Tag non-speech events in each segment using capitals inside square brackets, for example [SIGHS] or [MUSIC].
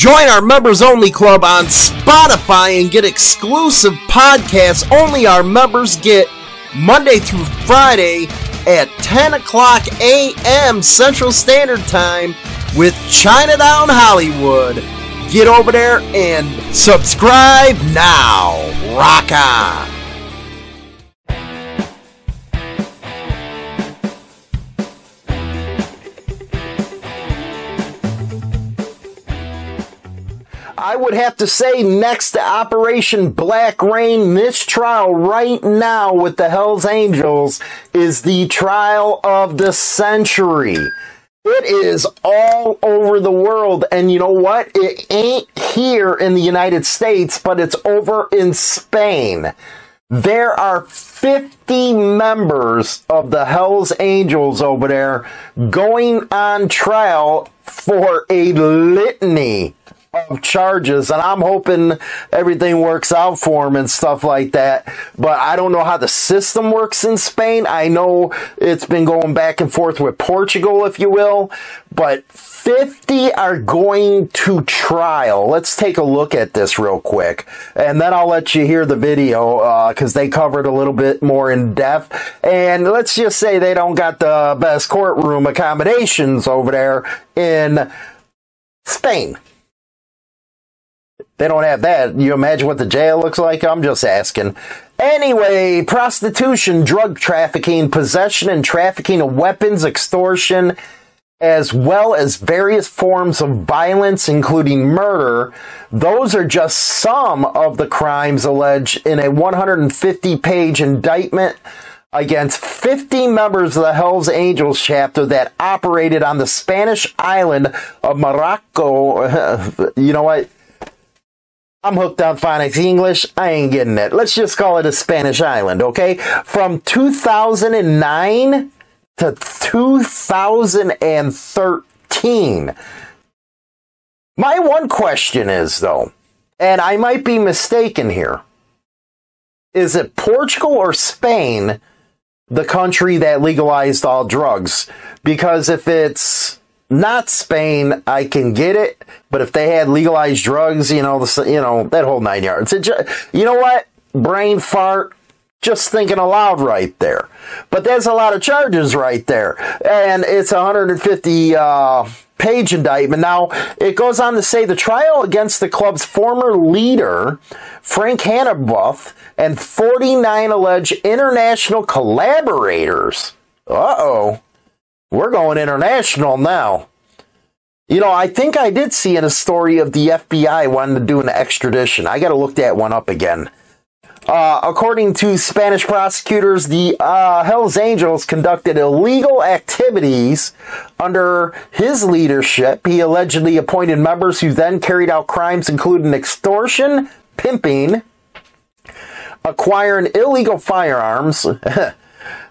Join our members only club on Spotify and get exclusive podcasts only our members get Monday through Friday at 10 o'clock a.m. Central Standard Time with Chinatown Hollywood. Get over there and subscribe now. Rock on. I would have to say next to Operation Black Rain, this trial right now with the Hells Angels is the trial of the century. It is all over the world. And you know what? It ain't here in the United States, but it's over in Spain. There are 50 members of the Hells Angels over there going on trial for a litany of charges, and I'm hoping everything works out for him and stuff like that. But I don't know how the system works in Spain. I know it's been going back and forth with Portugal, if you will, but 50 are going to trial. Let's take a look at this real quick, and then I'll let you hear the video because uh, they covered a little bit more in depth. And let's just say they don't got the best courtroom accommodations over there in Spain. They don't have that. You imagine what the jail looks like? I'm just asking. Anyway, prostitution, drug trafficking, possession and trafficking of weapons, extortion, as well as various forms of violence, including murder. Those are just some of the crimes alleged in a 150 page indictment against 50 members of the Hells Angels chapter that operated on the Spanish island of Morocco. [LAUGHS] You know what? I'm hooked on phonics English. I ain't getting it. Let's just call it a Spanish island, okay? From 2009 to 2013. My one question is, though, and I might be mistaken here, is it Portugal or Spain, the country that legalized all drugs? Because if it's not Spain, I can get it. But if they had legalized drugs, you know, the, you know that whole nine yards. It just, you know what? Brain fart. Just thinking aloud right there. But there's a lot of charges right there, and it's 150 uh, page indictment. Now it goes on to say the trial against the club's former leader, Frank Hanebuth, and 49 alleged international collaborators. Uh oh we're going international now. You know, I think I did see in a story of the FBI wanting to do an extradition. I got to look that one up again. Uh, according to Spanish prosecutors, the uh, Hells Angels conducted illegal activities under his leadership. He allegedly appointed members who then carried out crimes including extortion, pimping, acquiring illegal firearms, [LAUGHS]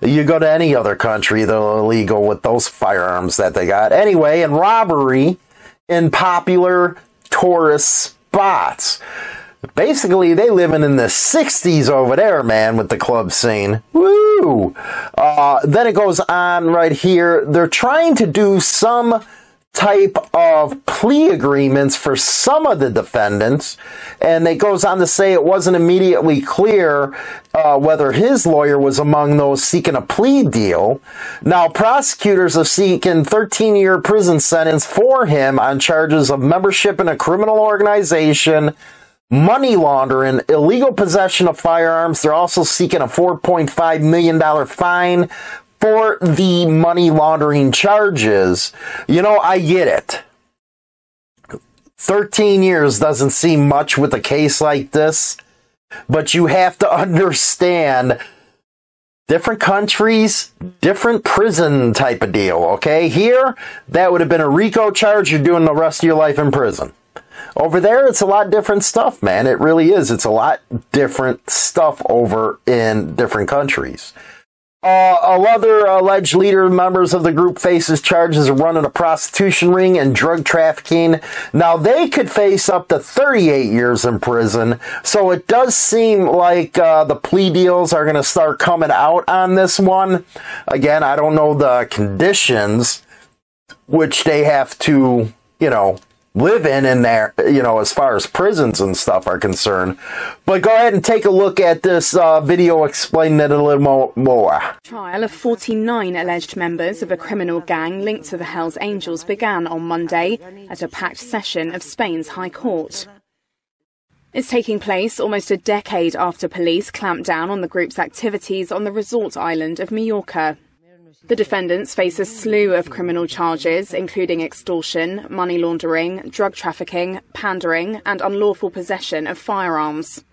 You go to any other country, they're illegal with those firearms that they got. Anyway, and robbery in popular tourist spots. Basically, they living in the 60s over there, man, with the club scene. Woo! Uh, then it goes on right here. They're trying to do some type of plea agreements for some of the defendants. And it goes on to say it wasn't immediately clear uh, whether his lawyer was among those seeking a plea deal. Now, prosecutors are seeking 13 year prison sentence for him on charges of membership in a criminal organization. Money laundering, illegal possession of firearms. They're also seeking a $4.5 million fine for the money laundering charges. You know, I get it. 13 years doesn't seem much with a case like this, but you have to understand different countries, different prison type of deal, okay? Here, that would have been a RICO charge. You're doing the rest of your life in prison. Over there, it's a lot different stuff, man. It really is. It's a lot different stuff over in different countries. Uh, other alleged leader members of the group faces charges of running a prostitution ring and drug trafficking. Now they could face up to 38 years in prison. So it does seem like uh, the plea deals are going to start coming out on this one. Again, I don't know the conditions which they have to, you know, live in in there, you know, as far as prisons and stuff are concerned. But go ahead and take a look at this uh, video explaining it a little more. Trial of 49 alleged members of a criminal gang linked to the Hells Angels began on Monday at a packed session of Spain's High Court. It's taking place almost a decade after police clamped down on the group's activities on the resort island of Mallorca. The defendants face a slew of criminal charges, including extortion, money laundering, drug trafficking, pandering, and unlawful possession of firearms.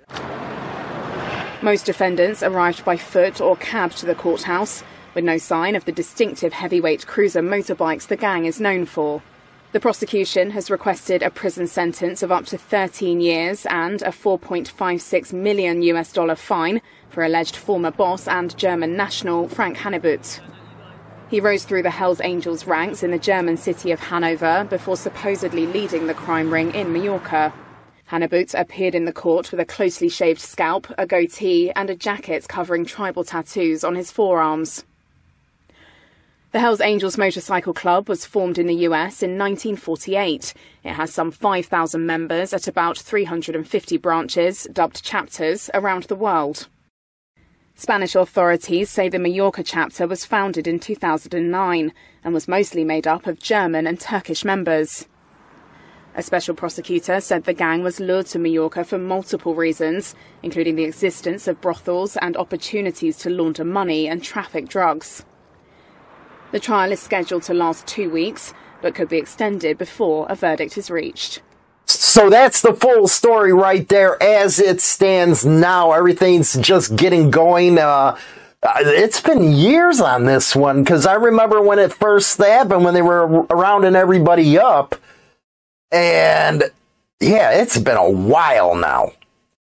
Most defendants arrived by foot or cab to the courthouse, with no sign of the distinctive heavyweight cruiser motorbikes the gang is known for. The prosecution has requested a prison sentence of up to 13 years and a 4.56 million US dollar fine for alleged former boss and German national Frank Hanebuth. He rose through the Hells Angels ranks in the German city of Hanover before supposedly leading the crime ring in Mallorca. Hanebuth appeared in the court with a closely shaved scalp, a goatee, and a jacket covering tribal tattoos on his forearms. The Hells Angels Motorcycle Club was formed in the US in 1948. It has some 5,000 members at about 350 branches, dubbed chapters, around the world. Spanish authorities say the Mallorca chapter was founded in 2009 and was mostly made up of German and Turkish members. A special prosecutor said the gang was lured to Mallorca for multiple reasons, including the existence of brothels and opportunities to launder money and traffic drugs. The trial is scheduled to last two weeks, but could be extended before a verdict is reached. So that's the full story right there as it stands now. Everything's just getting going. Uh, uh it's been years on this one because I remember when it first happened when they were rounding everybody up. And yeah, it's been a while now.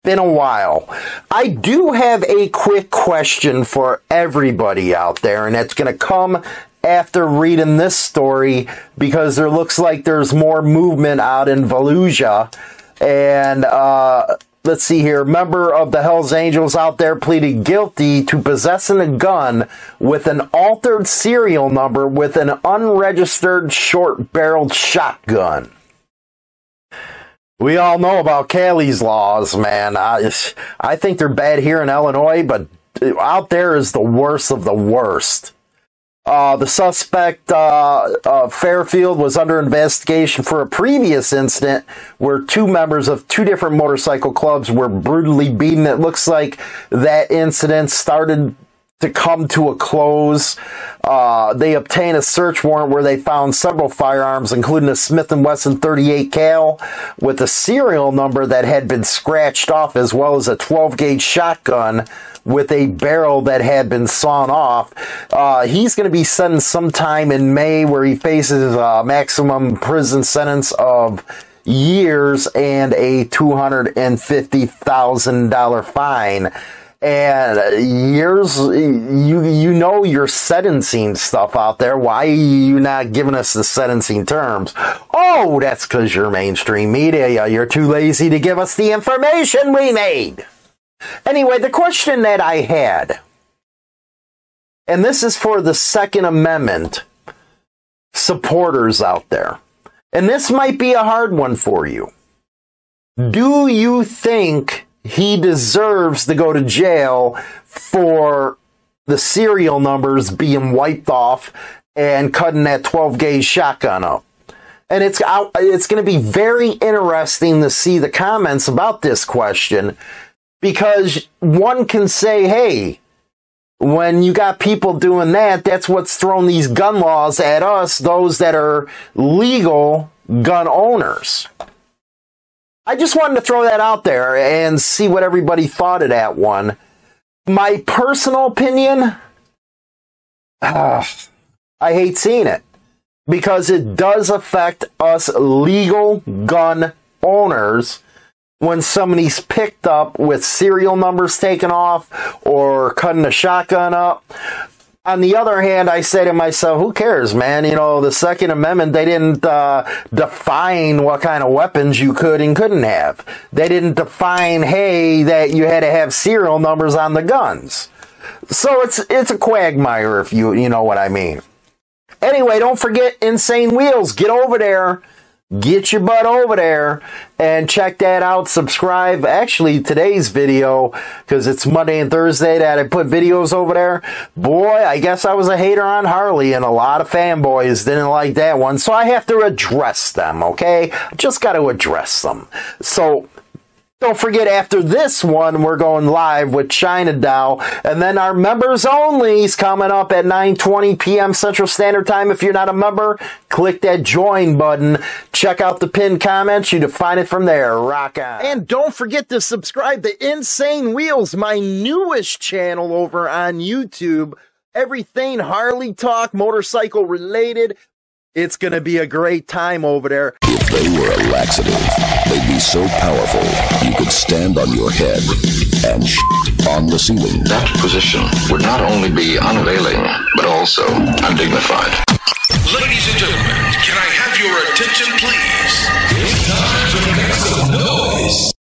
Been a while. I do have a quick question for everybody out there, and it's going to come after reading this story because there looks like there's more movement out in Volusia. And uh, let's see here. Member of the Hells Angels out there pleaded guilty to possessing a gun with an altered serial number with an unregistered short barreled shotgun. We all know about Cali's laws, man. I, I think they're bad here in Illinois, but out there is the worst of the worst. Uh, the suspect, uh, uh, Fairfield, was under investigation for a previous incident where two members of two different motorcycle clubs were brutally beaten. It looks like that incident started to come to a close. Uh, they obtained a search warrant where they found several firearms, including a Smith & Wesson 38 cal with a serial number that had been scratched off, as well as a 12 gauge shotgun with a barrel that had been sawn off. Uh, he's going to be sentenced sometime in May where he faces a maximum prison sentence of years and a $250,000 fine. And years, you you know your sentencing stuff out there. Why are you not giving us the sentencing terms? Oh, that's because you're mainstream media. You're too lazy to give us the information we need. Anyway, the question that I had, and this is for the Second Amendment supporters out there, and this might be a hard one for you. Do you think he deserves to go to jail for the serial numbers being wiped off and cutting that 12 gauge shotgun up? And it's it's going to be very interesting to see the comments about this question because one can say, hey, when you got people doing that, that's what's thrown these gun laws at us, those that are legal gun owners. I just wanted to throw that out there and see what everybody thought of that one. My personal opinion, uh, I hate seeing it because it does affect us legal gun owners when somebody's picked up with serial numbers taken off or cutting a shotgun up. On the other hand, I say to myself, who cares, man? You know, the Second Amendment, they didn't uh, define what kind of weapons you could and couldn't have. They didn't define, hey, that you had to have serial numbers on the guns. So it's it's a quagmire if you you know what I mean. Anyway, don't forget Insane Wheels. Get over there get your butt over there and check that out. Subscribe. Actually, today's video, because it's Monday and Thursday that I put videos over there. Boy, I guess I was a hater on Harley and a lot of fanboys didn't like that one. So I have to address them, okay? Just got to address them. So don't forget, after this one, we're going live with China Doll, and then our members only is coming up at 9:20 p.m. Central Standard Time. If you're not a member, click that join button. Check out the pinned comments. You define it from there. Rock on! And don't forget to subscribe to Insane Wheels, my newest channel over on YouTube. Everything Harley talk, motorcycle related. It's going to be a great time over there. If they were a laxative, they'd be so powerful you could stand on your head and sh- on the ceiling. That position would not only be unavailing, but also undignified. Ladies and gentlemen, can I have your attention, please? It's time to make some noise.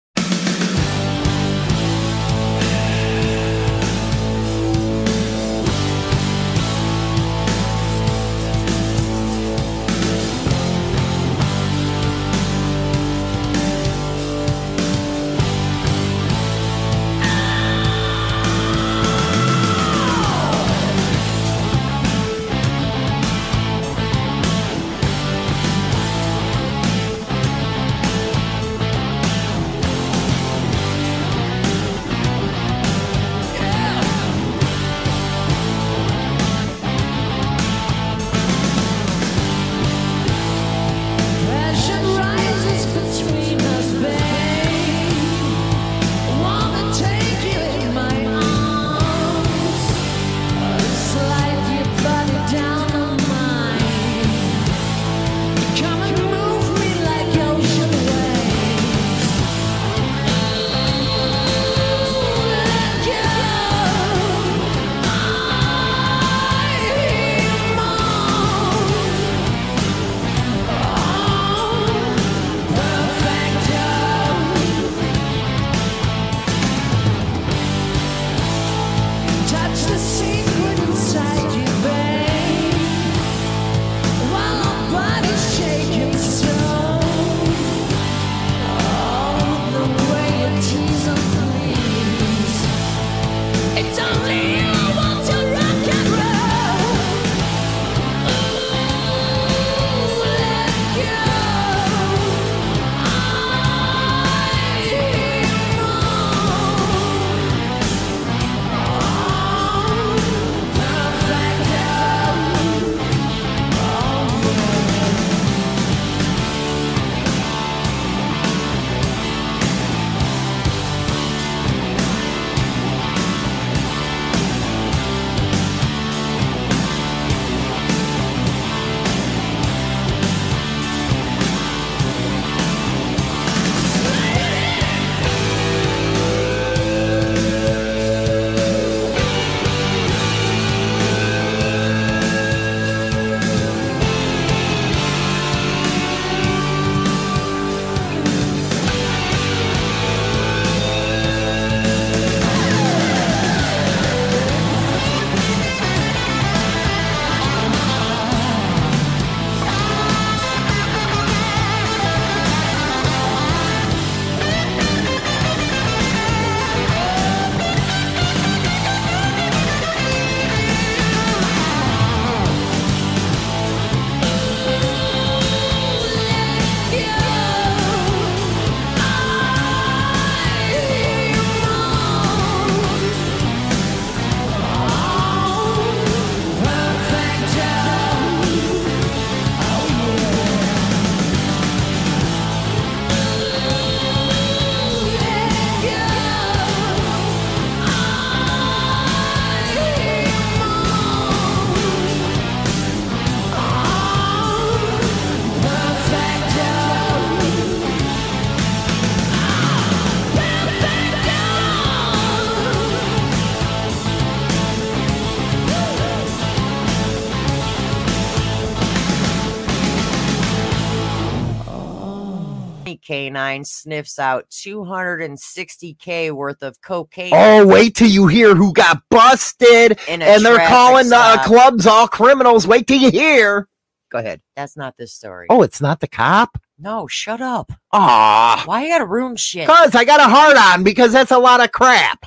K9 sniffs out 260k worth of cocaine. Oh, wait till you hear who got busted, and they're calling the uh, clubs all criminals. Wait till you hear. Go ahead. That's not this story. Oh, it's not the cop. No, shut up. Ah, Why you gotta ruin shit? cause I got a hard on because that's a lot of crap.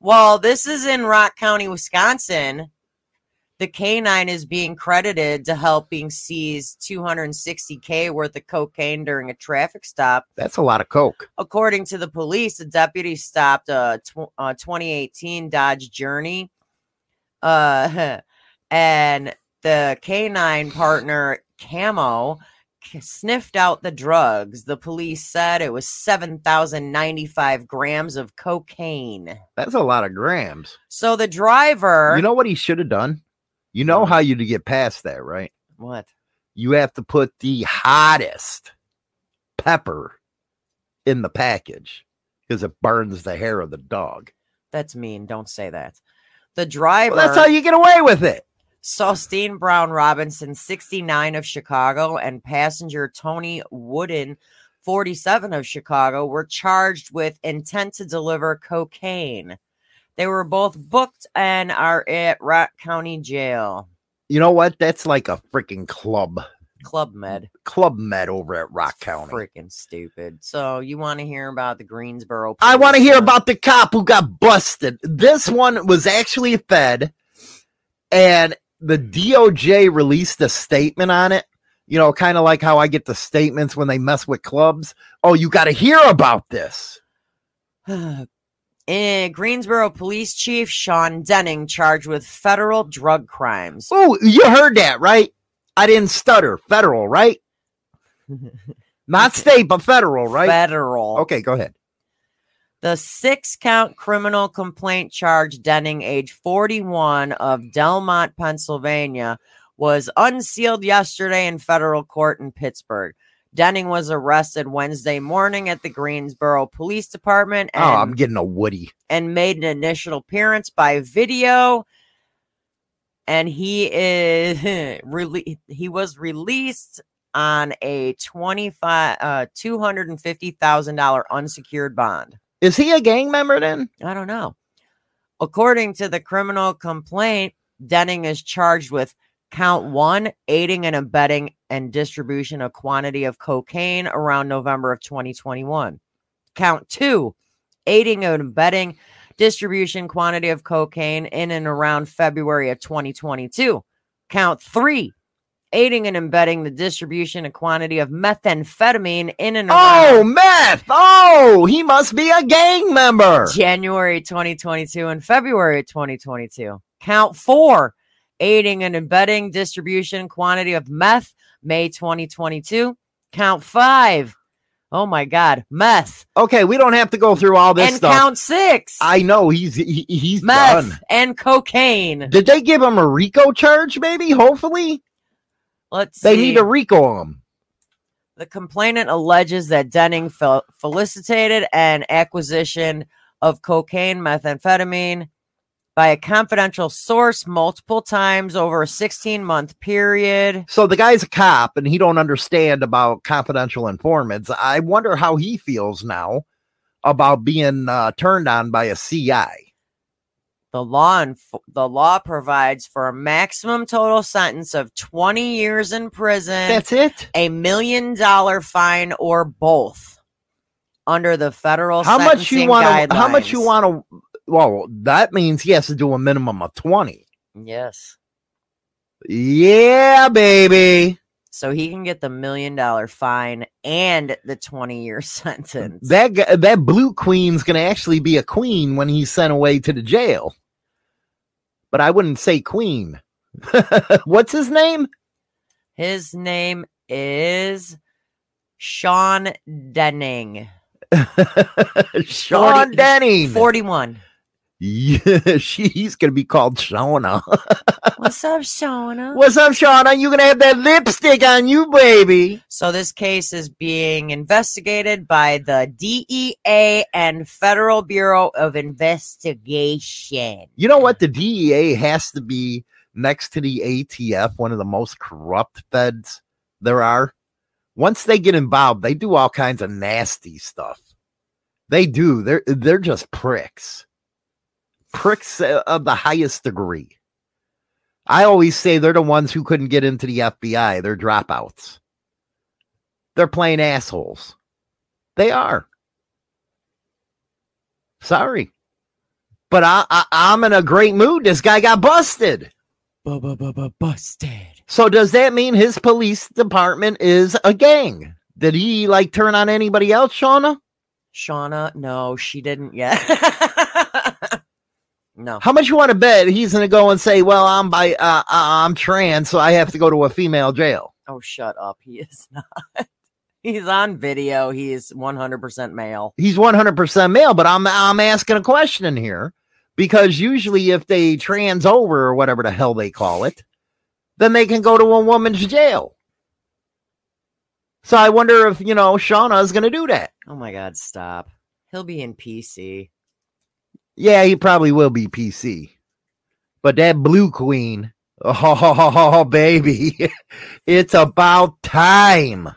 Well, this is in Rock County, Wisconsin. The canine is being credited to helping seize 260k worth of cocaine during a traffic stop. That's a lot of coke. According to the police, the deputy stopped a, tw- a 2018 Dodge Journey, uh, [LAUGHS] and the canine partner Camo sniffed out the drugs. The police said it was 7,095 grams of cocaine. That's a lot of grams. So the driver, You know what he should have done? You know how you to get past that, right? what? You have to put the hottest pepper in the package because it burns the hair of the dog. That's mean. Don't say that. The driver. Well, that's how you get away with it. Sostine Brown Robinson, 69 of Chicago, and passenger Tony Wooden, 47 of Chicago, were charged with intent to deliver cocaine. They were both booked and are at Rock County Jail. You know what? That's like a freaking club, Club Med. club med over at Rock County. Freaking stupid. So, you want to hear about the Greensboro? I want to hear about the cop who got busted. This one was actually fed, and the DOJ released a statement on it. You know, kind of like how I get the statements when they mess with clubs. Oh, you got to hear about this. [SIGHS] [SIGHS] [SIGHS] Eh, Greensboro Police Chief Sean Denning charged with federal drug crimes. Oh, you heard that, right? I didn't stutter. Federal, right? [LAUGHS] Not state, but federal, right? Federal. Okay, go ahead. The six count criminal complaint charge Denning, age 41 of Delmont, Pennsylvania, was unsealed yesterday in federal court in Pittsburgh. Denning was arrested Wednesday morning at the Greensboro Police Department and, oh, I'm getting a Woody. and made an initial appearance by video. And he is [LAUGHS] really he was released on a 25 uh $250,000 unsecured bond. Is he a gang member then? I don't know. According to the criminal complaint, Denning is charged with count one, aiding and abetting and distribution of quantity of cocaine around November of 2021. Count two, aiding and abetting distribution quantity of cocaine in and around February of 2022. Count three, aiding and abetting the distribution of quantity of methamphetamine in and around Oh, meth. Oh, he must be a gang member. January 2022 and February 2022. Count four, aiding and abetting distribution quantity of meth, May 2022. Count five, oh my God, meth. Okay, we don't have to go through all this and stuff. count six, I know he's he, he's meth done. and cocaine. Did they give him a RICO charge? Maybe, hopefully, Let's they see. need to RICO him. The complainant alleges that Denning fel- felicitated an acquisition of cocaine, methamphetamine by a confidential source multiple times over a 16 month period. So the guy's a cop, and he don't understand about confidential informants. I wonder how he feels now about being uh, turned on by a CI. The law enf- the law provides for a maximum total sentence of 20 years in prison, That's it. a million dollar fine, or both under the federal How much you want to? How much you want to? Well, that means he has to do a minimum of twenty. Yes. Yeah, baby. So he can get the million dollar fine and the 20 year [LAUGHS] sentence. That guy, that blue queen's gonna actually be a queen when he's sent away to the jail. But I wouldn't say queen. [LAUGHS] What's his name? His name is Sean Denning. [LAUGHS] Sean 40 Denning. 41. Yeah, [LAUGHS] she's gonna be called Shauna. [LAUGHS] What's up, Shauna? What's up, Shauna? You gonna have that lipstick on you, baby? So this case is being investigated by the DEA and Federal Bureau of Investigation. You know what? The DEA has to be next to the ATF, one of the most corrupt feds there are. Once they get involved, they do all kinds of nasty stuff. They do. They're they're just pricks. Pricks of the highest degree. I always say they're the ones who couldn't get into the FBI. They're dropouts. they're playing assholes. They are. Sorry. But I, I I'm in a great mood. This guy got busted. Busted. So does that mean his police department is a gang? Did he like turn on anybody else, Shauna? Shauna, no, she didn't yet. [LAUGHS] no. How much you want to bet he's gonna go and say, "Well, I'm by, uh, uh, I'm trans, so I have to go to a female jail." Oh, shut up. He is [LAUGHS] not. He's on video. He is 100% male. He's 100% male, but I'm I'm asking a question here because usually if they trans over or whatever the hell they call it, then they can go to a woman's jail. So I wonder if you know Shauna is gonna do that. Oh my God, stop. He'll be in PC. Yeah, he probably will be PC. But that blue queen, [LAUGHS] oh baby, [LAUGHS] it's about time.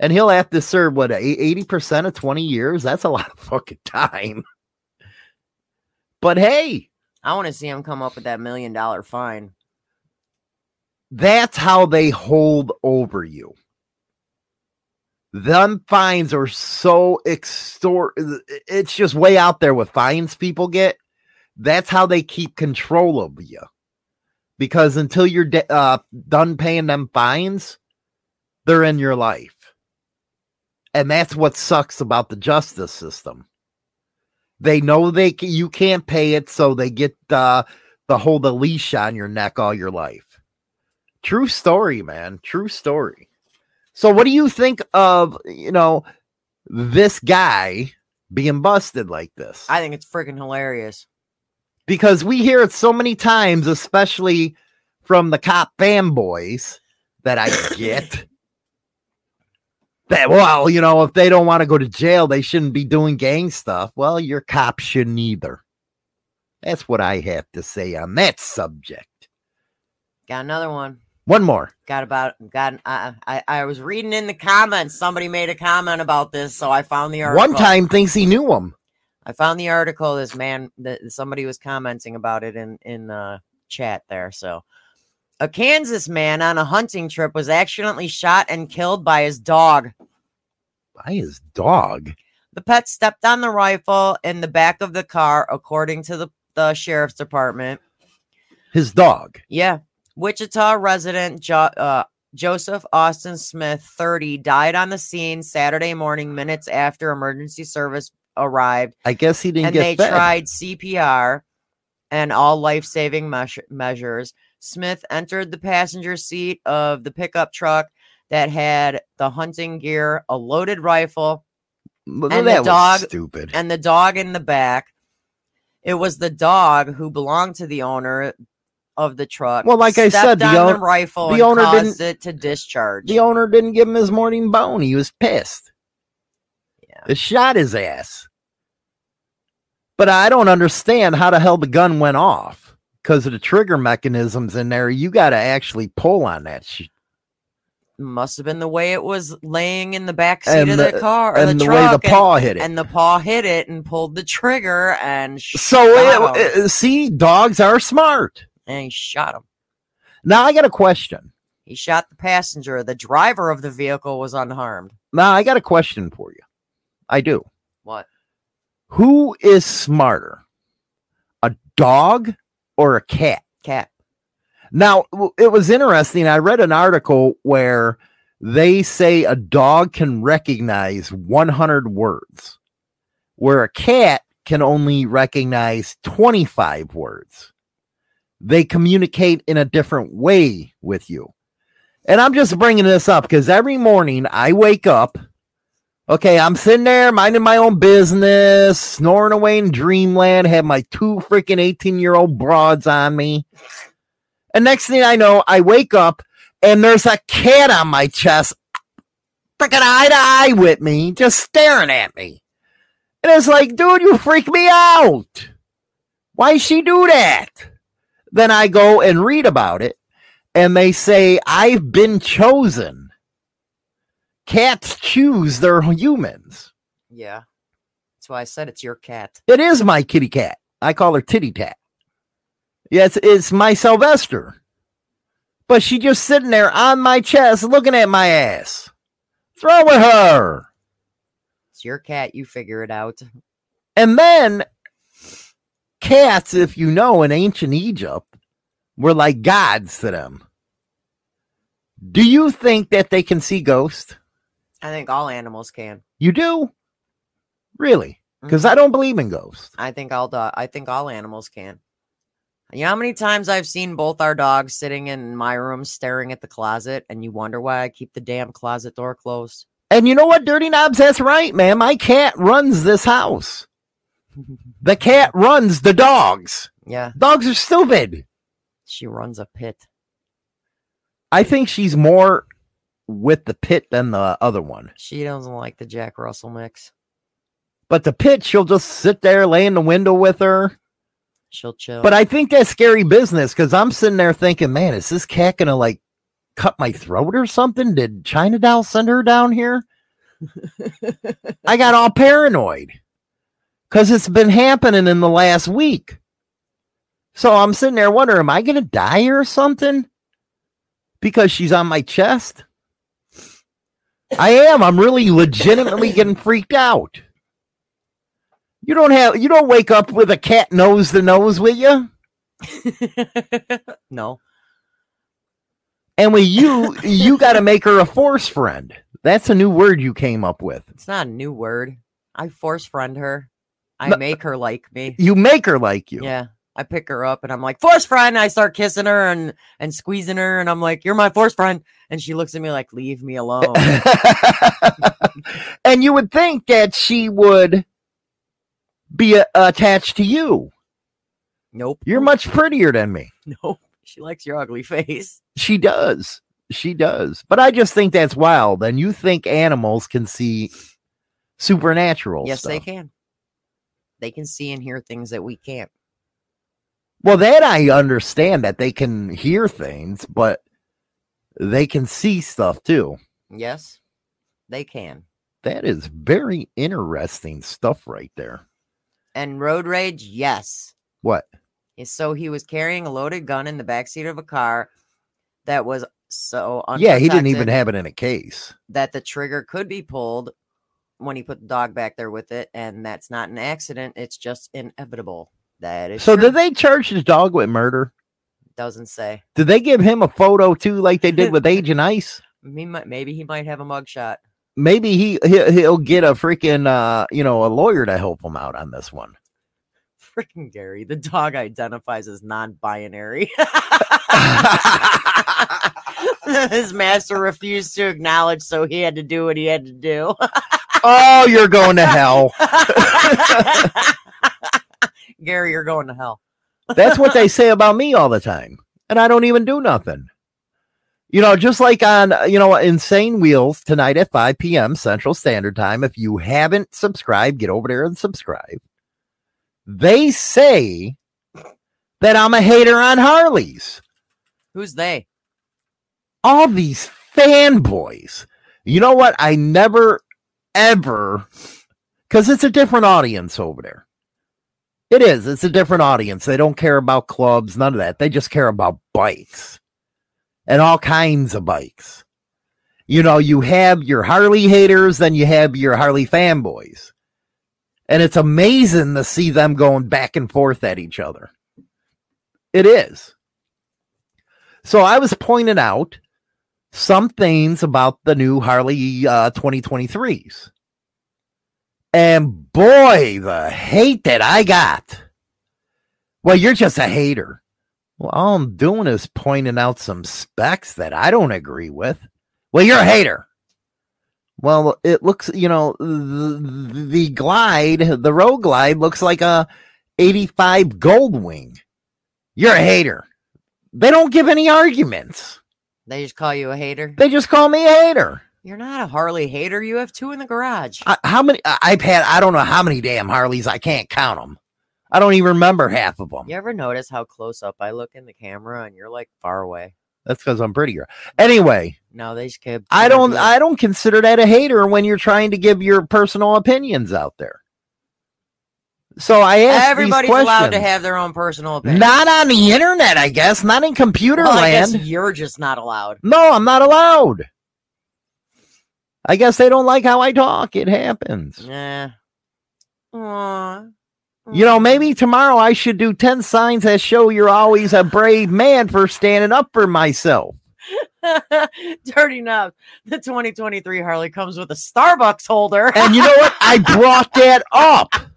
And he'll have to serve what eighty percent of twenty years. That's a lot of fucking time. But hey, I want to see him come up with that million dollar fine. that's how they hold over you. Them fines are so extort. It's just way out there with fines people get. That's how they keep control of you. Because until you're de- uh, done paying them fines, they're in your life. And that's what sucks about the justice system. They know they ca- you can't pay it, so they get uh, the hold a leash on your neck all your life. True story, man. True story. So, what do you think of you know this guy being busted like this? I think it's freaking hilarious. because we hear it so many times, especially from the cop fanboys that I get. [LAUGHS] that well, you know, if they don't want to go to jail, they shouldn't be doing gang stuff. Well, your cops shouldn't either. That's what I have to say on that subject. Got another one. One more. Got about got. I I, I was reading in the comments. Somebody made a comment about this, so I found the article. One time thinks he knew him. I found the article. This man that somebody was commenting about it in in uh, chat there. So, a Kansas man on a hunting trip was accidentally shot and killed by his dog. By his dog. The pet stepped on the rifle in the back of the car, according to the, the sheriff's department. His dog. Yeah. Wichita resident jo- uh, Joseph Austin Smith, 30, died on the scene Saturday morning, minutes after emergency service arrived. I guess he didn't get it. and they fed. tried CPR and all life saving measures. Smith entered the passenger seat of the pickup truck that had the hunting gear, a loaded rifle, Well, and that the dog stupid. and the dog in the back. It was the dog who belonged to the owner of the truck. Well, like I said, the own- the rifle the owner caused didn't- it to discharge. the owner didn't give him his morning bone. He was pissed. Yeah. It shot his ass. But I don't understand how the hell the gun went off because of the trigger mechanisms in there. You got to actually pull on that. Must have been the way it was laying in the back seat And of the, the- car, or and the, the way the and- paw hit it. and the paw hit it and pulled the trigger and So it, it- see, dogs are smart. And he shot him. Now I got a question. He shot the passenger. The driver of the vehicle was unharmed. Now I got a question for you. I do. What? Who is smarter, a dog or a cat? Cat. Now, it was interesting. I read an article where they say a dog can recognize 100 words, where a cat can only recognize 25 words. They communicate in a different way with you. And I'm just bringing this up because every morning I wake up. Okay, I'm sitting there minding my own business, snoring away in dreamland, have my two freaking 18 year old broads on me. And next thing I know, I wake up and there's a cat on my chest, freaking eye to eye with me, just staring at me. And it's like, dude, you freak me out. Why she do that? Then I go and read about it, and they say, I've been chosen. Cats choose their humans. Yeah. That's why I said it's your cat. It is my kitty cat. I call her Titty Tat. Yes, it's my Sylvester. But she just sitting there on my chest looking at my ass. Throw with her? It's your cat. You figure it out. And then cats, if you know, in ancient Egypt, were like gods to them. Do you think that they can see ghosts? I think all animals can. You do? Really? Because mm-hmm. I don't believe in ghosts. I think all do- I think all animals can. You know how many times I've seen both our dogs sitting in my room staring at the closet, and you wonder why I keep the damn closet door closed? And you know what, Dirty Knobs? That's right, man. My cat runs this house. The cat runs the dogs. Yeah, Dogs are stupid. she runs a pit. I think she's more with the pit than the other one. She doesn't like the Jack Russell mix. But the pit, she'll just sit there, lay in the window with her. She'll chill. But I think that's scary business because I'm sitting there thinking, man, is this cat gonna like cut my throat or something? Did China Doll send her down here? [LAUGHS] I got all paranoid because it's been happening in the last week. So I'm sitting there wondering, am I gonna die or something? Because she's on my chest. I am. I'm really legitimately getting freaked out. You don't have you don't wake up with a cat nose to nose with you. [LAUGHS] no, And with you, you got to make her a force friend. That's a new word you came up with. it's not a new word. I force friend her. I No- make her like me. You make her like you. Yeah. I pick her up and I'm like, force friend. I start kissing her and, and squeezing her. And I'm like, you're my force friend. And she looks at me like, leave me alone. [LAUGHS] and you would think that she would be uh, attached to you. nope. You're much prettier than me. Nope. She likes your ugly face. She does. She does. But I just think that's wild. And you think animals can see supernatural yes, they can. They can see and hear things that we can't. Well, that I understand that they can hear things, but they can see stuff too. Yes, they can. That is very interesting stuff right there. And road rage, yes. What? So he was carrying a loaded gun in the backseat of a car that was so Yeah, he didn't even have it in a case. that the trigger could be pulled when he put the dog back there with it, and that's not an accident. It's just inevitable. That is So true. did they charge his dog with murder? doesn't say. Did they give him a photo too, like they did [LAUGHS] with Agent Ice? He might, maybe he might have a mugshot. Maybe he he'll, he'll get a freaking uh you know a lawyer to help him out on this one. Freaking Gary, the dog identifies as non-binary. [LAUGHS] [LAUGHS] His master refused to acknowledge, so he had to do what he had to do. Oh, you're going to hell. [LAUGHS] Gary, you're going to hell. That's what they say about me all the time. And I don't even do nothing. You know, just like on, you know, Insane Wheels tonight at 5 p.m. Central Standard Time. If you haven't subscribed, get over there and subscribe. They say that I'm a hater on Harleys. Who's they? All these fanboys. You know what? I never, ever, because it's a different audience over there. It is. It's a different audience. They don't care about clubs, none of that. They just care about bikes and all kinds of bikes. You know, you have your Harley haters, then you have your Harley fanboys. And it's amazing to see them going back and forth at each other. It is. So I was pointing out some things about the new Harley uh, 2023s. And boy, the hate that I got. Well, you're just a hater. Well, all I'm doing is pointing out some specs that I don't agree with. Well, you're a hater. Well, it looks, you know, the, the glide, the road glide looks like a 85 gold wing. You're a hater. They don't give any arguments. They just call you a hater. They just call me a hater. You're not a Harley hater. You have two in the garage. I, how many? I- I've had. I don't know how many damn Harleys. I can't count them. I don't even remember half of them. You ever notice how close up I look in the camera and you're like far away? That's because I'm prettier. Anyway, No, they just kept. I don't. I don't consider that a hater when you're trying to give your personal opinions out there. So I asked Everybody's allowed to have their own personal opinion. Not on the internet, I guess. Not in computer well, I guess land. you're just not allowed. No, I'm not allowed. I guess they don't like how I talk. It happens. Yeah. Aw. You know, maybe tomorrow I should do 10 signs that show you're always a brave man for standing up for myself. [LAUGHS] Dirty Knob. The 2023 Harley comes with a Starbucks holder. And you know what? I brought that up. [LAUGHS]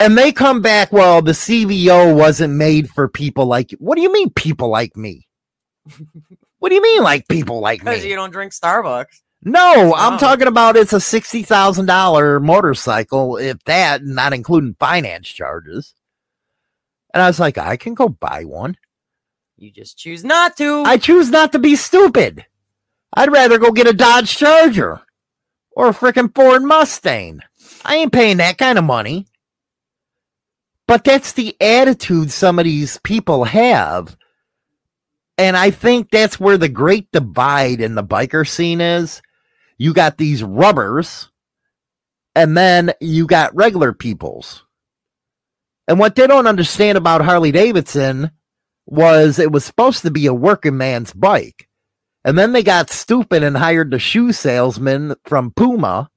And they come back, well, the CVO wasn't made for people like you. What do you mean, people like me? [LAUGHS] What do you mean, like people like Because me? you don't drink Starbucks. No, I'm Oh. talking about it's a sixty thousand dollar motorcycle, if that, not including finance charges. And I was like, I can go buy one. You just choose not to. I choose not to be stupid. I'd rather go get a Dodge Charger or a freaking Ford Mustang. I ain't paying that kind of money. But that's the attitude some of these people have. And I think that's where the great divide in the biker scene is. You got these rubbers, and then you got regular peoples. And what they don't understand about Harley Davidson was it was supposed to be a working man's bike. And then they got stupid and hired the shoe salesman from Puma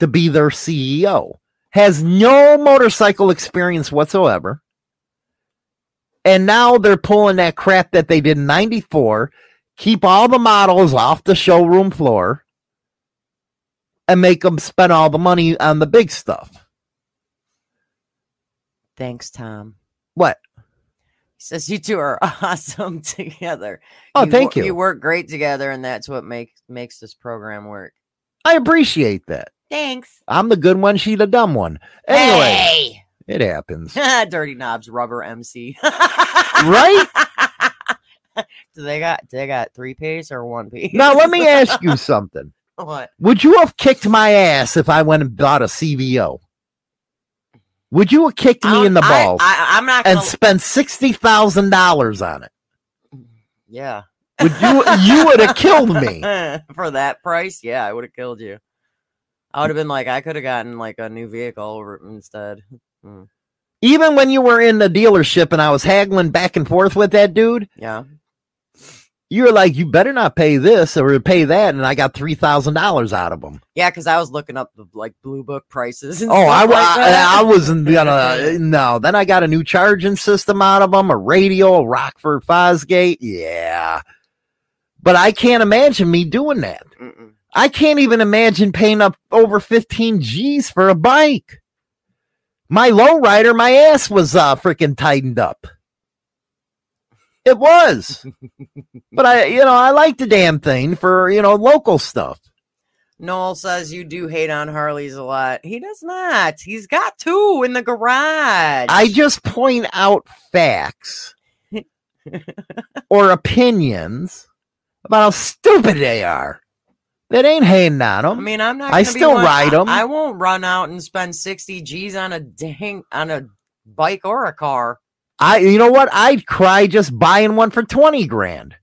to be their CEO. Has no motorcycle experience whatsoever. And now they're pulling that crap that they did in 94, keep all the models off the showroom floor, and make them spend all the money on the big stuff. Thanks, Tom. What? He says you two are [LAUGHS] awesome together. Oh, wo- thank you. You work great together, and that's what makes makes this program work. I appreciate that. Thanks. I'm the good one, she the dumb one. Anyway, Hey! it happens. [LAUGHS] Dirty Knobs Rubber MC. [LAUGHS] Right? do they got do they got three piece or one piece? Now let me ask [LAUGHS] you something. what? Would you have kicked my ass if I went and bought a CVO? Would you have kicked me um, in the balls I, I'm not and gonna. spent sixty thousand dollars on it? yeah. Would you you would have killed me? for that price. Yeah, I would have killed you. I would have been like, I could have gotten like a new vehicle instead. Hmm. Even when you were in the dealership and I was haggling back and forth with that dude, Yeah. you were like, "You better not pay this or pay that," and I got three thousand dollars out of them. Yeah, because I was looking up the like blue book prices. Oh, I, like. I, I wasn't [LAUGHS] gonna. No, then I got a new charging system out of them, a radio, a Rockford Fosgate. Yeah, but I can't imagine me doing that. Mm-mm. I can't even imagine paying up over fifteen G's for a bike. My lowrider, my ass was uh freaking tightened up. It was, [LAUGHS] but I, you know, I like the damn thing for you know local stuff. Noel says you do hate on Harleys a lot. He does not. He's got two in the garage. I just point out facts [LAUGHS] or opinions about how stupid they are. That ain't hating on them. I mean, I'm not. I still one- ride I- 'em. I won't run out and spend sixty G's on a dang on a bike or a car. I, you know what? I'd cry just buying one for 20 grand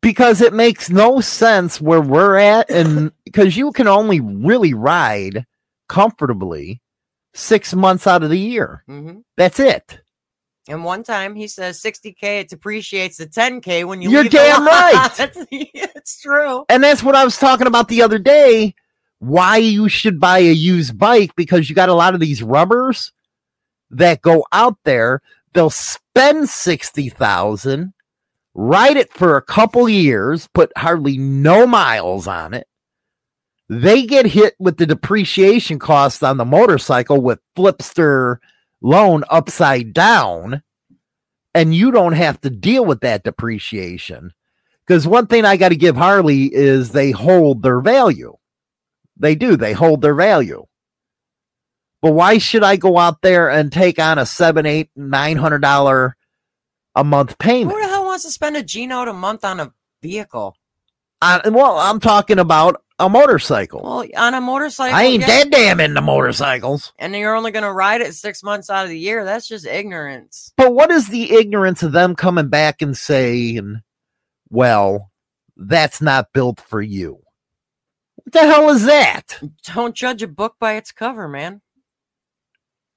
because it makes no sense where we're at. And [LAUGHS] because you can only really ride comfortably six months out of the year. hmm That's it. And one time he says 60k it depreciates to 10k when you You're leave the damn right. [LAUGHS] it's true. And that's what I was talking about the other day. Why you should buy a used bike because you got a lot of these rubbers that go out there. They'll spend sixty thousand, ride it for a couple years, put hardly no miles on it. They get hit with the depreciation cost on the motorcycle with Flipster loan upside down, and you don't have to deal with that depreciation. Because one thing I got to give Harley is they hold their value. They do. They hold their value. But why should I go out there and take on a seven, eight, nine hundred dollar a month payment? Who the hell wants to spend a G note a month on a vehicle? Uh, well, I'm talking about a motorcycle. Well, on a motorcycle, I ain't yeah, that damn into motorcycles. and you're only gonna ride it six months out of the year. That's just ignorance. But what is the ignorance of them coming back and saying, well, that's not built for you? What the hell is that? Don't judge a book by its cover, man.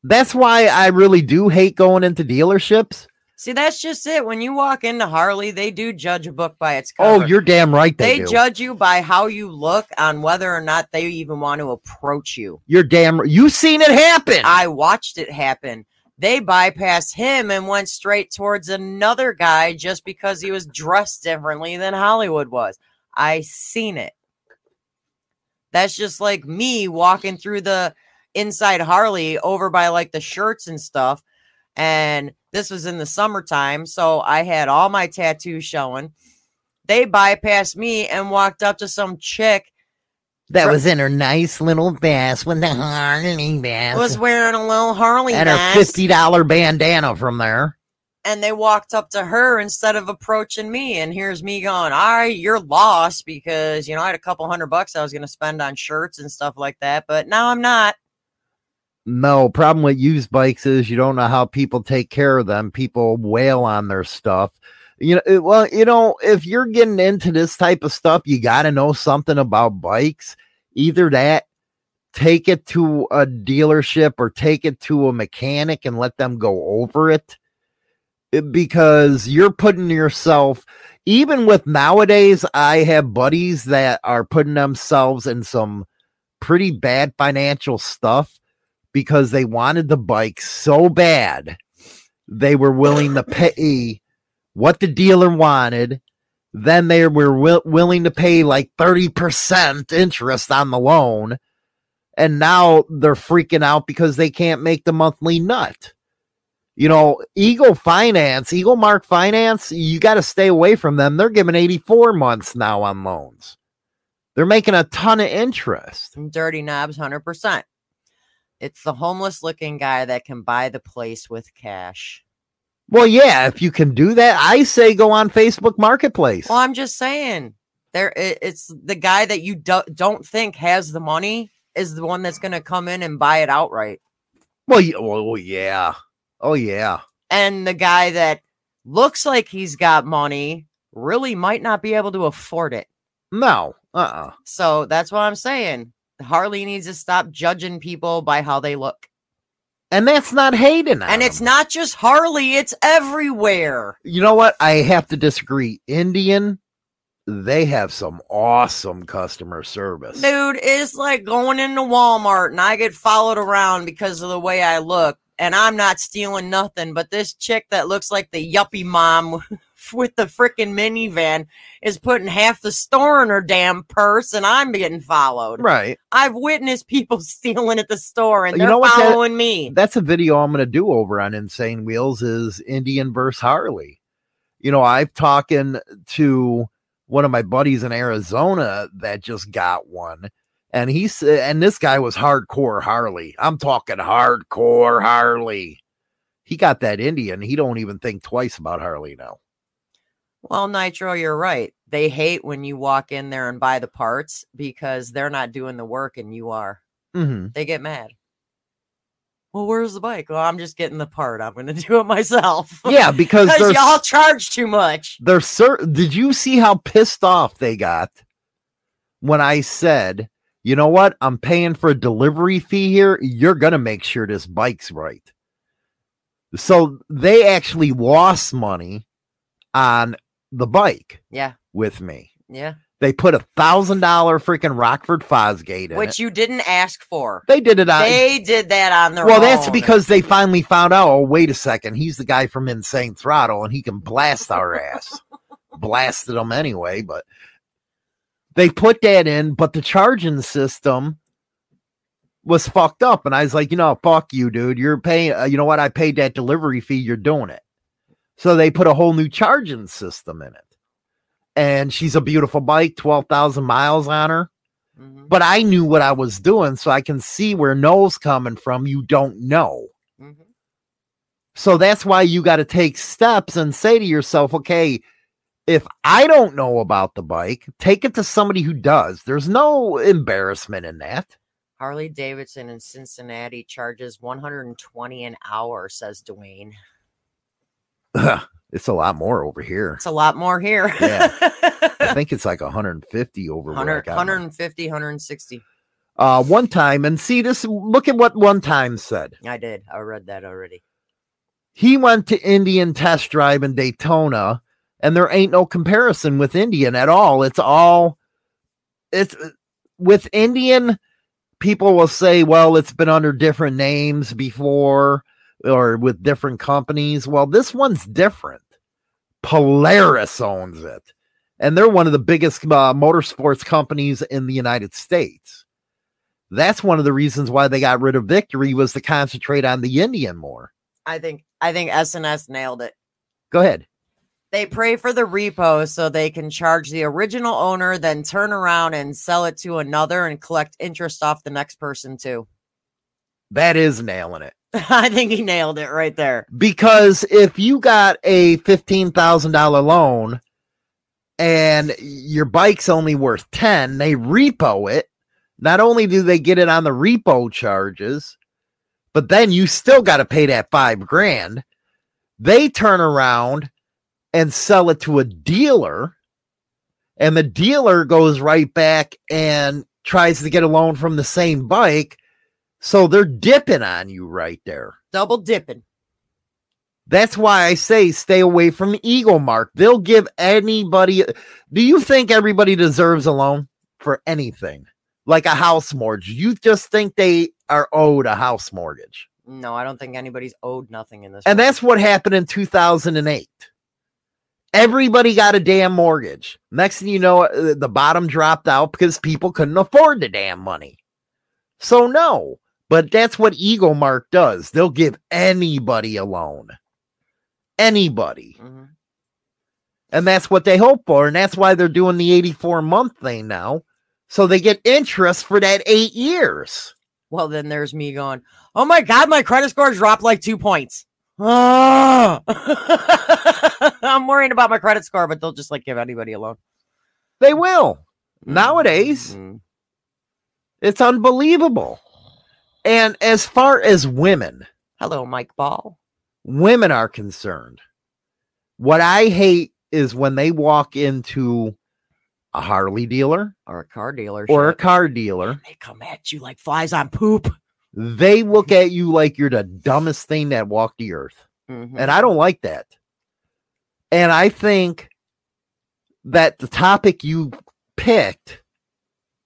That's why I really do hate going into dealerships See, that's just it. When you walk into Harley, they do judge a book by its oh, cover. Oh, you're damn right they, they judge you by how you look on whether or not they even want to approach you. you're damn you seen it happen. I watched it happen. They bypassed him and went straight towards another guy just because he was dressed differently than Hollywood was. I seen it. That's just like me walking through the inside Harley over by like the shirts and stuff. And this was in the summertime. So I had all my tattoos showing. They bypassed me and walked up to some chick that was in her nice little vest with the Harley vest was wearing a little Harley and her fifty dollar bandana from there. and they walked up to her instead of approaching me. And here's me going, all right, you're lost because, you know, I had a couple hundred bucks I was going to spend on shirts and stuff like that, but now I'm not. No problem with used bikes is you don't know how people take care of them. People wail on their stuff. You know, it- well, you know, if you're getting into this type of stuff, you got to know something about bikes. Either that, take it to a dealership or take it to a mechanic and let them go over it. It- because you're putting yourself even with nowadays i have buddies that are putting themselves in some pretty bad financial stuff because they wanted the bike so bad they were willing to pay what the dealer wanted then they were wi- willing to pay like 30% interest on the loan and now they're freaking out because they can't make the monthly nut you know, Eagle Finance, Eagle Mark Finance, you got to stay away from them. They're giving 84 months now on loans. They're making a ton of interest. Dirty knobs, 100%. It's the homeless looking guy that can buy the place with cash. Well, yeah, if you can do that, I say go on Facebook Marketplace. Well, I'm just saying, there it's the guy that you do, don't think has the money is the one that's going to come in and buy it outright. Well, yeah, oh, well, yeah. Oh, yeah. and the guy that looks like he's got money really might not be able to afford it. No. Uh-uh. So that's what I'm saying. Harley needs to stop judging people by how they look. And that's not hating. And it's them. not just Harley, it's everywhere. You know what? I have to disagree. Indian, they have some awesome customer service. Dude, it's like going into Walmart and I get followed around because of the way I look. And I'm not stealing nothing, but this chick that looks like the yuppie mom with the freaking minivan is putting half the store in her damn purse and I'm getting followed. Right. I've witnessed people [LAUGHS] stealing at the store and You they're know what that- following me. that's a video I'm going to do over on Insane Wheels is Indian versus Harley. You know, I've talking to one of my buddies in Arizona that just got one, and he said, and this guy was hardcore Harley. I'm talking hardcore Harley. He got that Indian. He don't even think twice about Harley now. Well, Nitro, you're right. They hate when you walk in there and buy the parts because they're not doing the work and you are. Mm-hmm. They get mad. Well, where's the bike? Well, I'm just getting the part. I'm going [LAUGHS] to do it myself. Yeah, because [LAUGHS] y'all charge too much. they're cer- did you see how pissed off they got when I said, you know what, I'm paying for a delivery fee here. You're gonna make sure this bike's right. So they actually lost money on the bike Yeah, with me. yeah. They put a thousand dollar freaking Rockford Fosgate in Which it. you didn't ask for. they did it on. They did that on their well, that's because they finally found out. Oh, wait a second, he's the guy from Insane Throttle, and he can blast our ass. [LAUGHS] Blasted them anyway, but they put that in. But the charging system was fucked up, and I was like, you know, fuck you, dude. You're paying. Uh, you know what? I paid that delivery fee. You're doing it. So they put a whole new charging system in it, and she's a beautiful bike, twelve thousand miles on her Mhm, but I knew what I was doing, so I can see where Noel's coming from. You don't know. Mm-hmm. So that's why you got to take steps and say to yourself, okay, if I don't know about the bike, take it to somebody who does. There's no embarrassment in that. Harley Davidson in Cincinnati charges 120 an hour, says Dwayne. It's a lot more over here. It's a lot more here. Yeah. I [LAUGHS] think it's like 150 over where I 100, got mine. 150, 160. Uh, one time, and see this. Look at what one time said. I did. I read that already. He went to Indian test drive in Daytona, and there ain't no comparison with Indian at all. It's all it's with Indian people will say, well, it's been under different names before or with different companies. Well, this one's different. Polaris owns it, and they're one of the biggest uh, motorsports companies in the United States. That's one of the reasons why they got rid of Victory was to concentrate on the Indian more. I think I think SNS nailed it. Go ahead. They pray for the repo so they can charge the original owner, then turn around and sell it to another and collect interest off the next person too. That is nailing it. [LAUGHS] I think he nailed it right there. Because if you got a $15,000 loan and your bike's only worth 10, they repo it. Not only do they get it on the repo charges, but then you still got to pay that 5 grand. They turn around and sell it to a dealer and the dealer goes right back and tries to get a loan from the same bike. So they're dipping on you right there. Double dipping. That's why I say stay away from Eagle Mark. They'll give anybody. Do you think everybody deserves a loan for anything? Like a house mortgage. You just think they are owed a house mortgage. No, I don't think anybody's owed nothing in this. And that's what happened in 2008. Everybody got a damn mortgage. Next thing you know, uh, the bottom dropped out because people couldn't afford the damn money. So, no, but that's what Eagle Mark does. They'll give anybody a loan. Anybody. Mhm. And that's what they hope for. And that's why they're doing the 84 month thing now. So they get interest for that eight years. Well, then there's me going, oh my God, my credit score dropped like two points. Ah! [LAUGHS] I'm worrying about my credit score, but they'll just like give anybody a loan. They will. Nowadays, Mhm. it's unbelievable. And as far as women, Hello, Mike Ball. women are concerned, what I hate is when they walk into a Harley dealer Or a car dealer. or a car dealer, they come at you like flies on poop. they look at you like you're the dumbest thing that walked the earth. Mhm. And I don't like that. And I think that the topic you picked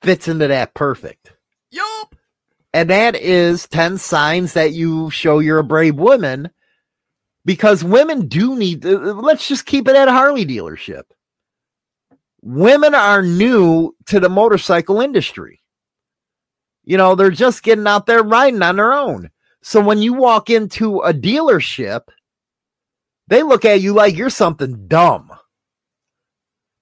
fits into that perfect. Yup. And that is 10 signs that you show you're a brave woman because women do need, uh, let's just keep it at a Harley dealership. Women are new to the motorcycle industry. You know, they're just getting out there riding on their own. So when you walk into a dealership, they look at you like you're something dumb.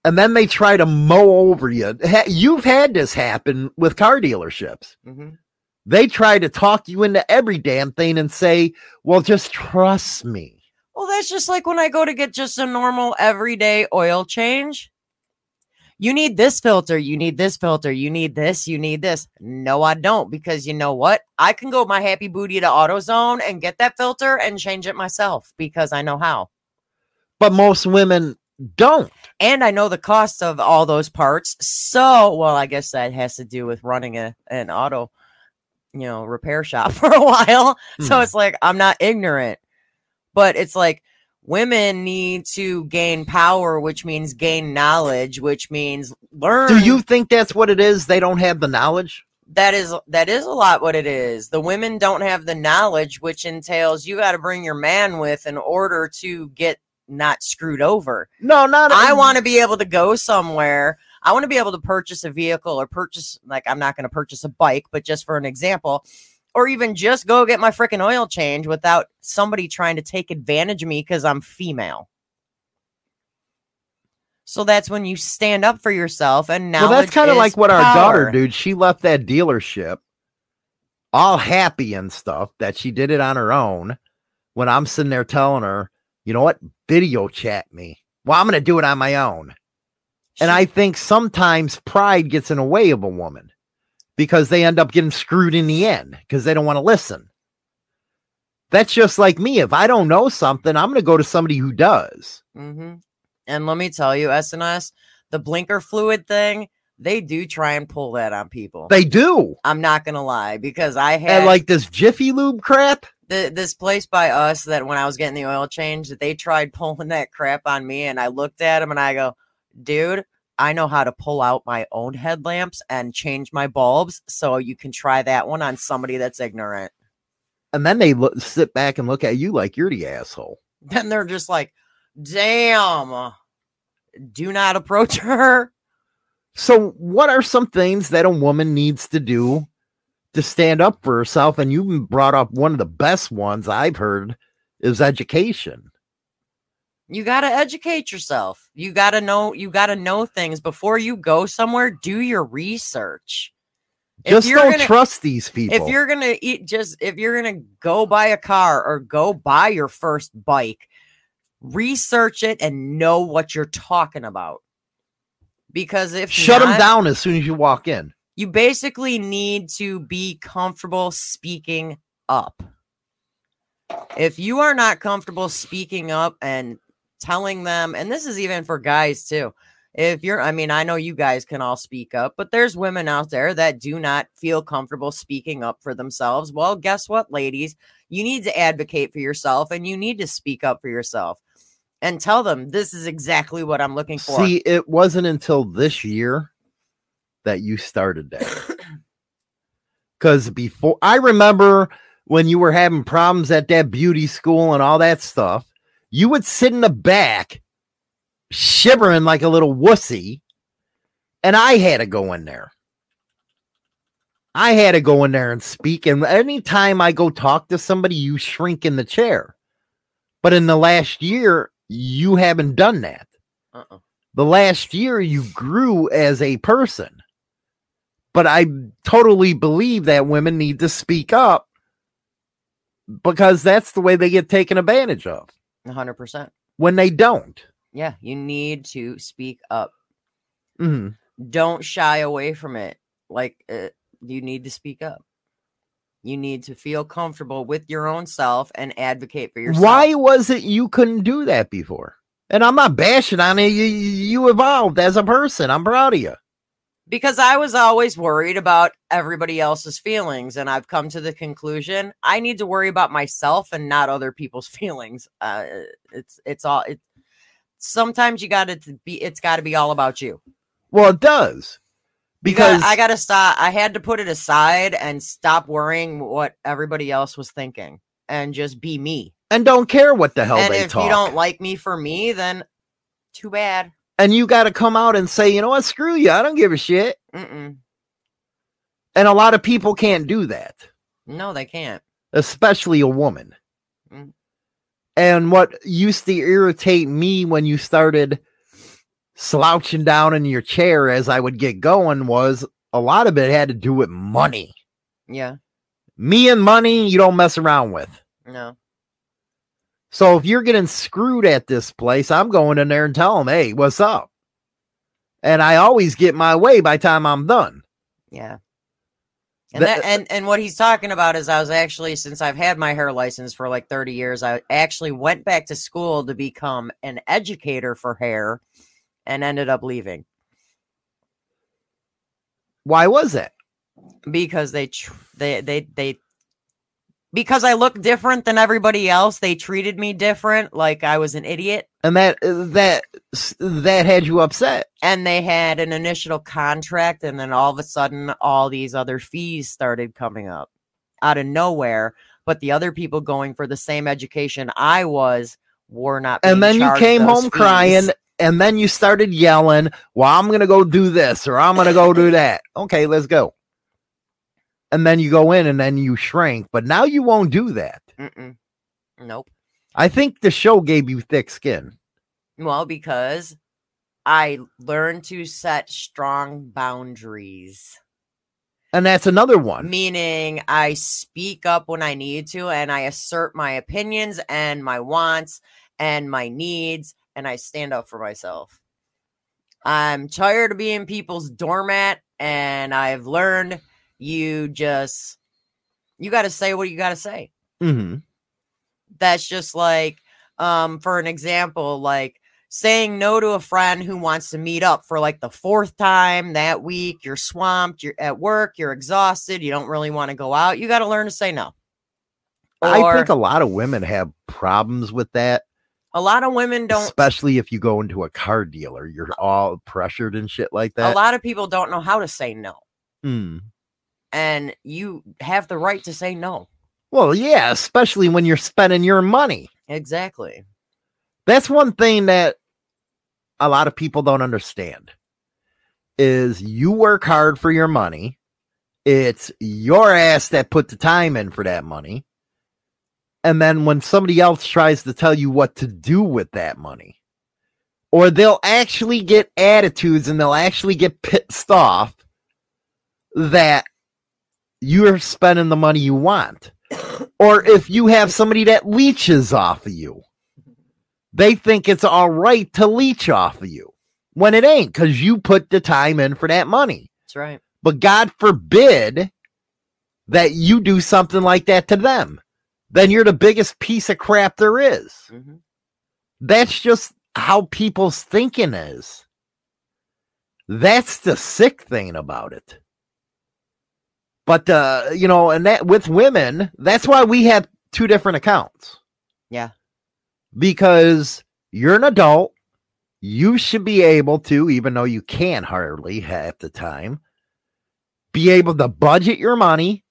And then they try to mow over you. You've had this happen with car dealerships. Mhm. They try to talk you into every damn thing and say, well, just trust me. Well, that's just like when I go to get just a normal everyday oil change. You need this filter, you need this filter, you need this, you need this. No, I don't, because you know what? I can go my happy booty to AutoZone and get that filter and change it myself because I know how. But most women don't. And I know the cost of all those parts. So, well, I guess that has to do with running a, an auto, you know, repair shop [LAUGHS] for a while. So Hmm. it's like I'm not ignorant, but it's like women need to gain power, which means gain knowledge, which means learn. Do you think that's what it is? They don't have the knowledge? that is that is a lot what it is. The women don't have the knowledge, which entails you got to bring your man with in order to get not screwed over. No, not. I want to be able to go somewhere. I want to be able to purchase a vehicle or purchase, like, I'm not going to purchase a bike, but just for an example, or even just go get my freaking oil change without somebody trying to take advantage of me because I'm female. So that's when you stand up for yourself and now Well, that's kind of like what our daughter, dude. dude. She left that dealership all happy and stuff that she did it on her own. When I'm sitting there telling her, you know what, video chat me. Well, I'm going to do it on my own. And I think sometimes pride gets in the way of a woman because they end up getting screwed in the end because they don't want to listen. That's just like me. If I don't know something, I'm going to go to somebody who does. hmm And let me tell you, SNS, the blinker fluid thing, they do try and pull that on people. They do. I'm not gonna lie because I had And like this Jiffy Lube crap. the, this place by us that when I was getting the oil change, that they tried pulling that crap on me, and I looked at him and I go, dude, I know how to pull out my own headlamps and change my bulbs, so you can try that one on somebody that's ignorant. And then they look, sit back and look at you like you're the asshole. [LAUGHS] Then they're just like, damn, do not approach her. So, what are some things that a woman needs to do to stand up for herself? And you brought up one of the best ones I've heard is education. You got to educate yourself. You got to know you got to know things before you go somewhere, do your research. If Just don't gonna- trust these people. If you're going to eat just if you're going to go buy a car or go buy your first bike, research it and know what you're talking about. Because if shut them down as soon as you walk in. you basically need to be comfortable speaking up. If you are not comfortable speaking up and telling them, and this is even for guys too. If you're, I mean, I know you guys can all speak up, but there's women out there that do not feel comfortable speaking up for themselves. Well, guess what, ladies? You need to advocate for yourself and you need to speak up for yourself and tell them this is exactly what I'm looking for. See, it wasn't until this year that you started that. [COUGHS] Because before, I remember when you were having problems at that beauty school and all that stuff, you would sit in the back shivering like a little wussy, and I had to go in there. I had to go in there and speak. And anytime I go talk to somebody, you shrink in the chair. But in the last year, you haven't done that Uh-uh. the last year you grew as a person. But I totally believe that women need to speak up because that's the way they get taken advantage of 100%. when they don't. Yeah, you need to speak up. Mhm. Don't shy away from it. Like uh, you need to speak up. You need to feel comfortable with your own self and advocate for yourself. Why was it you couldn't do that before? And I'm not bashing on it. You, you evolved as a person. I'm proud of you. Because I was always worried about everybody else's feelings, and I've come to the conclusion I need to worry about myself and not other people's [LAUGHS] feelings. Uh, it's it's all it. Sometimes you got to be. It's got to be all about you. Well, it does. You gotta- Because I got to stop. I had to put it aside and stop worrying what everybody else was thinking and just be me. and don't care what the hell and they if talk. If you don't like me for me, then too bad. And you got to come out and say, you know what, screw you. I don't give a shit. Mm-mm. And a lot of people can't do that. No, they can't. especially a woman. Mm. And what used to irritate me when you started slouching down in your chair as I would get going was a lot of it had to do with money. Yeah. Me and money, you don't mess around with. No. So if you're getting screwed at this place, I'm going in there and tell them, hey, what's up? And I always get my way by the time I'm done. Yeah. And That- that, and and what he's talking about is I was actually since I've had my hair license for like 30 years, I actually went back to school to become an educator for hair and ended up leaving Why was it? because they tr- they they they because I look different than everybody else, they treated me different like I was an idiot. And that uh, that that had you upset. and they had an initial contract and then all of a sudden all these other fees started coming up out of nowhere but the other people going for the same education i was were not and then you came home crying and then you started yelling well i'm gonna go do this or i'm gonna go do [LAUGHS] that. Okay let's go and then you go in and then you shrink but now you won't do that. Mm-mm. nope. I think the show gave you thick skin. Well because i learned to set strong boundaries. And that's another one. Meaning I speak up when I need to and I assert my opinions and my wants and my needs and I stand up for myself. I'm tired of being people's doormat and I've learned you just you got to say what you got to say. hmm That's just like um for an example like saying no to a friend who wants to meet up for like the fourth time that week. You're swamped, you're at work, you're exhausted, you don't really want to go out. You got to learn to say no. I think a lot of women have problems with that, a lot of women don't. especially if you go into a car dealer. You're all pressured and shit like that. A lot of people don't know how to say no, Hmm. And you have the right to say no. Well, yeah, especially when you're spending your money. Exactly. That's one thing that a lot of people don't understand is you work hard for your money. It's your ass that put the time in for that money. And then when somebody else tries to tell you what to do with that money, or they'll actually get attitudes and they'll actually get pissed off that you're spending the money you want. Or if you have somebody that leeches off of you, they think it's all right to leech off of you when it ain't because you put the time in for that money. That's right. But God forbid that you do something like that to them. Then you're the biggest piece of crap there is. Mhm. That's just how people's thinking is. That's the sick thing about it. But uh, you know, and that with women, that's why we have two different accounts. Yeah. Because you're an adult, you should be able to, even though you can hardly half the time, be able to budget your money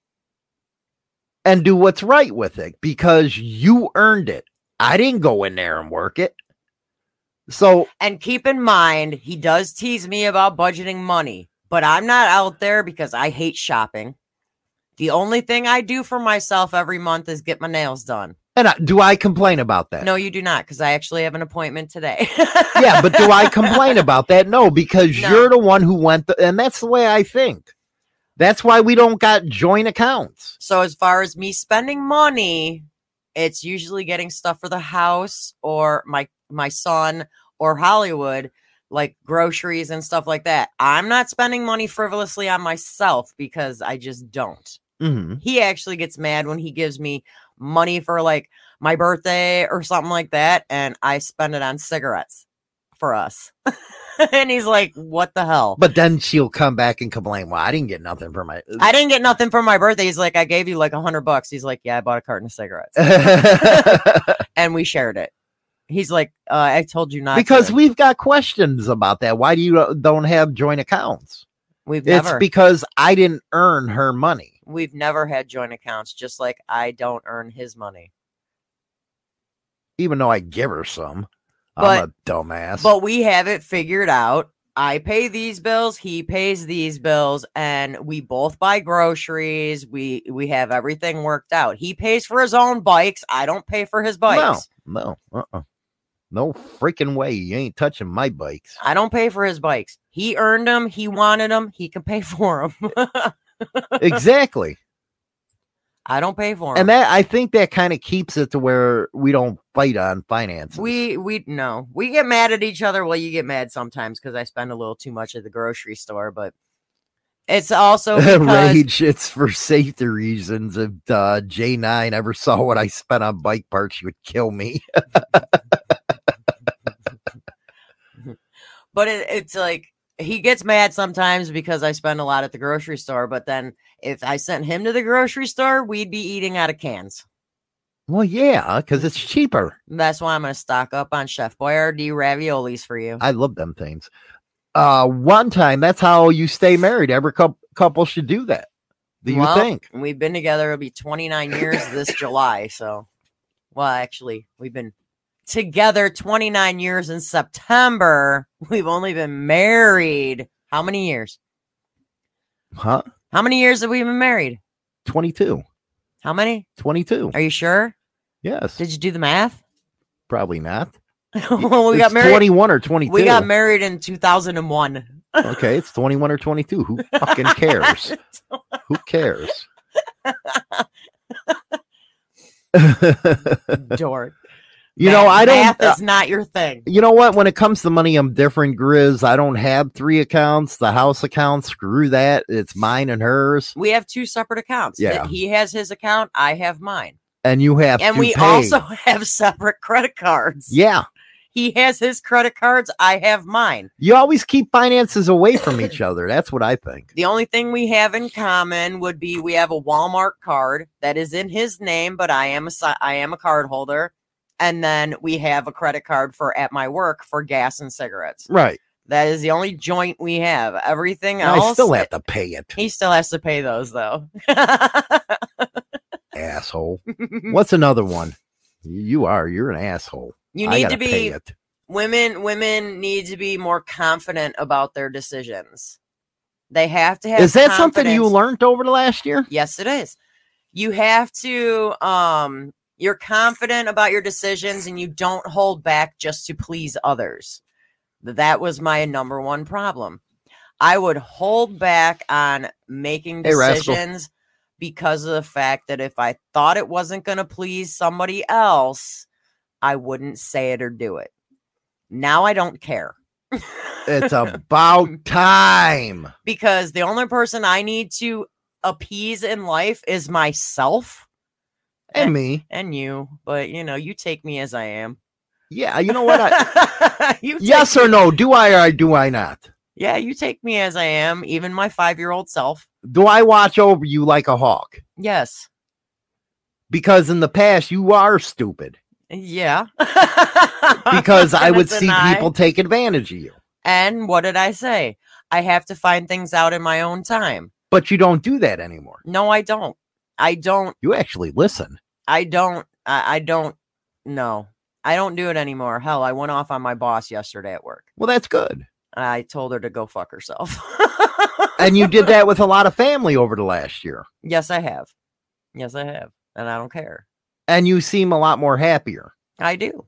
and do what's right with it because you earned it. I didn't go in there and work it. So And keep in mind, he does tease me about budgeting money, but I'm not out there because I hate shopping. The only thing I do for myself every month is get my nails done. And I, do I complain about that? No, you do not, because I actually have an appointment today. [LAUGHS] yeah, but do I [LAUGHS] complain about that? No, because No. you're the one who went, the, and that's the way I think. That's why we don't got joint accounts. So as far as me spending money, it's usually getting stuff for the house or my my son or Hollywood, like groceries and stuff like that. I'm not spending money frivolously on myself because I just don't. Hmm He actually gets mad when he gives me money for like my birthday or something like that and I spend it on cigarettes for us. [LAUGHS] and he's like, "What the hell?" But then she'll come back and complain. Well, I didn't get nothing for my. I didn't get nothing for my birthday. He's like, I gave you like a hundred bucks. He's like, yeah, I bought a carton of cigarettes [LAUGHS] and we shared it. He's like, uh, I told you not because to. we've got questions about that. Why do you uh, don't have joint accounts? we've It's never because I didn't earn her money. We've never had joint accounts. Just like I don't earn his money, even though I give her some. But- I'm a dumbass. but we have it figured out. I pay these bills, he pays these bills, and we both buy groceries. We we have everything worked out. He pays for his own bikes. I don't pay for his bikes. no, no, uh-uh. no freaking way. You ain't touching my bikes. I don't pay for his bikes. He earned them. He wanted them. He can pay for them. [LAUGHS] exactly. I don't pay for them. And that I think that kind of keeps it to where we don't fight on finances. We we no, we get mad at each other. Well, you get mad sometimes because I spend a little too much at the grocery store, but it's also [LAUGHS] because rage. It's for safety reasons. If uh, J nine ever saw what I spent on bike parts, she would kill me. [LAUGHS] [LAUGHS] but it, it's like he gets mad sometimes because I spend a lot at the grocery store. But then if I sent him to the grocery store, we'd be eating out of cans. well, yeah, because it's cheaper. That's why I'm going to stock up on Chef Boyardee raviolis for you. I love them things. Uh, one time, that's how you stay married. Every couple couple should do that. Do you Well, think? We've been together. It'll be 29 years this July. So, well, actually, we've been together 29 years in September. We've only been married. How many years? Huh? How many years have we been married? 22. How many? 22. Are you sure? Yes. Did you do the math? Probably not. [LAUGHS] well, we got It's married. 21 or 22. We got married in 2001. [LAUGHS] okay, it's 21 or 22. Who fucking [LAUGHS] cares? Who cares? Dork. You know, I don't. Math uh, is not your thing. you know what? When it comes to money, I'm different, Grizz. I don't have three accounts. The house account, screw that. It's mine and hers. We have two separate accounts. Yeah. He has his account. I have mine. And you have and we pay. also [LAUGHS] have separate credit cards. yeah. He has his credit cards. I have mine. You always keep finances away from each [LAUGHS] other. That's what I think. The only thing we have in common would be we have a Walmart card that is in his name, but I am a I am a card holder, and then we have a credit card for at my work for gas and cigarettes. Right. That is the only joint we have. Everything And else, I still have to pay it, he still has to pay those though. [LAUGHS] asshole. [LAUGHS] What's another one? You are. You're an asshole. you need to be it. women. Women need to be more confident about their decisions. They have to have. Is that something you learned over the last year? Yes, it is. You have to um you're confident about your decisions and you don't hold back just to please others. That was my number one problem. I would hold back on making Hey, decisions because of the fact that if I thought it wasn't going to please somebody else, I wouldn't say it or do it. Now I don't care. It's [LAUGHS] about time. because the only person I need to appease in life is myself Eh, and me. and you. But you know, you take me as I am. Yeah, you know what? I, [LAUGHS] you yes or no? Do I or do I not? Yeah, you take me as I am, even my five year old self. Do I watch over you like a hawk? Yes. Because in the past you are stupid. Yeah. Because [LAUGHS] I would see deny. people take advantage of you. And what did I say? I have to find things out in my own time. But you don't do that anymore. No, I don't. I don't. You actually listen. I don't. I, I don't. No, I don't do it anymore. Hell, I went off on my boss yesterday at work. Well, that's good. I told her to go fuck herself. And you did that [LAUGHS] with a lot of family over the last year. yes, I have. Yes, I have. And I don't care. And you seem a lot more happier. I do.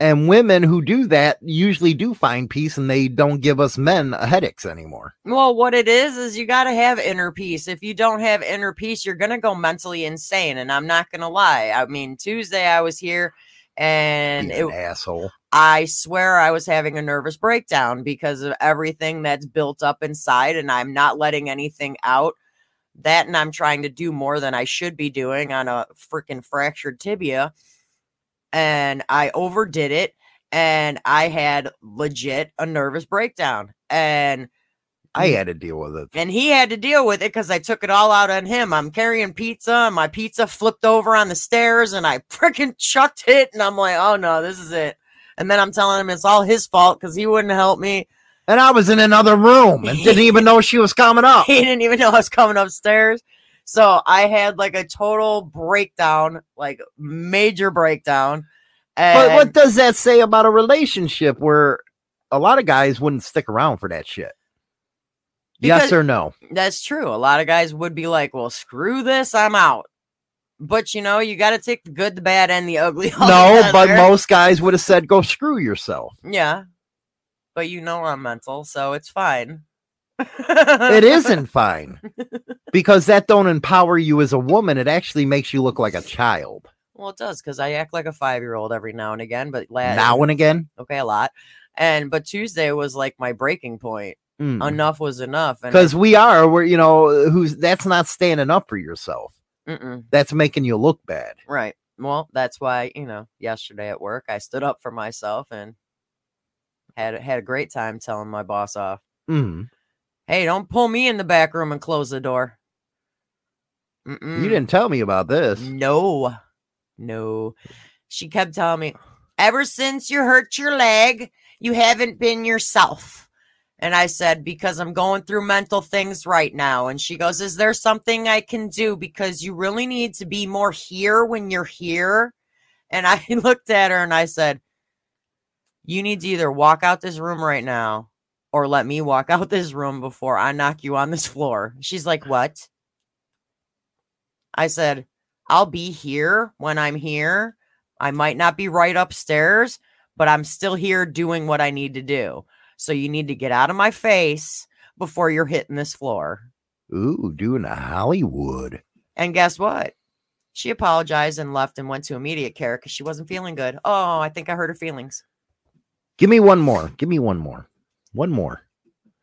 And women who do that usually do find peace and they don't give us men headaches anymore. Well, what it is is you got to have inner peace. If you don't have inner peace, you're going to go mentally insane. And I'm not going to lie. I mean, Tuesday I was here and Being it, an asshole. I swear I was having a nervous breakdown because of everything that's built up inside and I'm not letting anything out. That and I'm trying to do more than I should be doing on a freaking fractured tibia. And I overdid it and I had legit a nervous breakdown. And I had to deal with it. and he had to deal with it because I took it all out on him. I'm carrying pizza, and my pizza flipped over on the stairs, and I [LAUGHS] freaking chucked it. And I'm like, oh no, this is it. And then I'm telling him it's all his fault because he wouldn't help me. And I was in another room and didn't [LAUGHS] even know she was coming up. He didn't even know I was coming upstairs. So I had like a total breakdown, like major breakdown. But what does that say about a relationship where a lot of guys wouldn't stick around for that shit? yes or no? That's true. A lot of guys would be like, well, screw this, I'm out. But you know, you got to take the good, the bad, and the ugly. [LAUGHS] No, but most guys would have said, go screw yourself. Yeah. But you know I'm mental, so it's fine. It isn't fine because that don't empower you as a woman. It actually makes you look like a child Well, it does because I act like a five year old every now and again, but la- now and again. okay, a lot. And but Tuesday was like my breaking point. Enough was enough. And Because we are, we're, you know, who's that's not standing up for yourself. Mm-mm. That's making you look bad. right. Well, that's why you know yesterday at work I stood up for myself and had had a great time telling my boss off. Mm. Hey, don't pull me in the back room and close the door. Mm-mm. You didn't tell me about this. No, no. She kept telling me, ever since you hurt your leg, you haven't been yourself. And I said, because I'm going through mental things right now. And she goes, Is there something I can do? Because you really need to be more here when you're here. And I [LAUGHS] looked at her and I said, You need to either walk out this room right now or let me walk [LAUGHS] out this room before I knock you on this floor. She's like, [LAUGHS] What? I said, I'll be here when I'm here. I might not be right upstairs, but I'm still here doing what I need to do. So you need to get out of my face before you're hitting this floor. Ooh, doing a Hollywood. And guess what? She apologized and left and went to immediate care because she wasn't feeling good. Oh, I think I hurt her feelings. Give me one more. Give me one more. One more.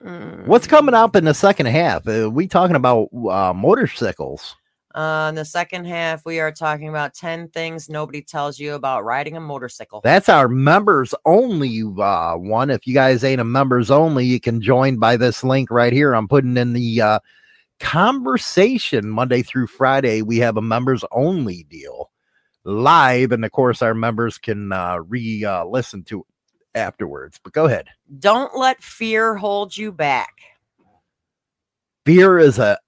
Mm. What's coming up in the second half? Uh, we talking about uh, motorcycles? Uh, in the second half, we are talking about 10 things nobody tells you about riding a motorcycle. That's our members only uh, one. If you guys ain't a members only, you can join by this link right here. I'm putting in the uh, conversation Monday through Friday. We have a members only deal live, and of course, our members can uh, re uh, listen to it afterwards. But go ahead. Don't let fear hold you back. Fear is a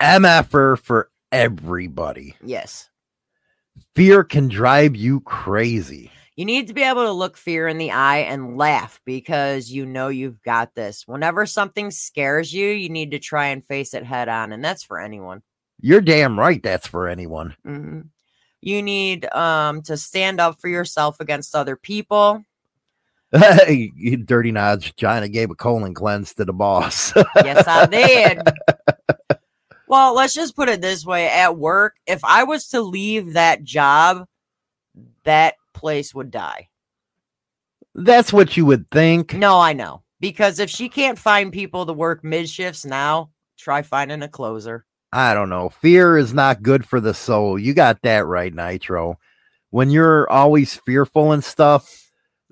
MFer for everybody. Yes. Fear can drive you crazy. You need to be able to look fear in the eye and laugh because you know you've got this. Whenever something scares you, you need to try and face it head on, and that's for anyone. You're damn right. That's for anyone. hmm You need um to stand up for yourself against other people. [LAUGHS] Dirty nods. China gave a colon cleanse to the boss. [LAUGHS] Yes, I did. well, let's just put it this way: at work, if I was to leave that job, that place would die. That's what you would think. No, I know. Because if she can't find people to work mid shifts now, try finding a closer. I don't know. Fear is not good for the soul. You got that right, Nitro. When you're always fearful and stuff,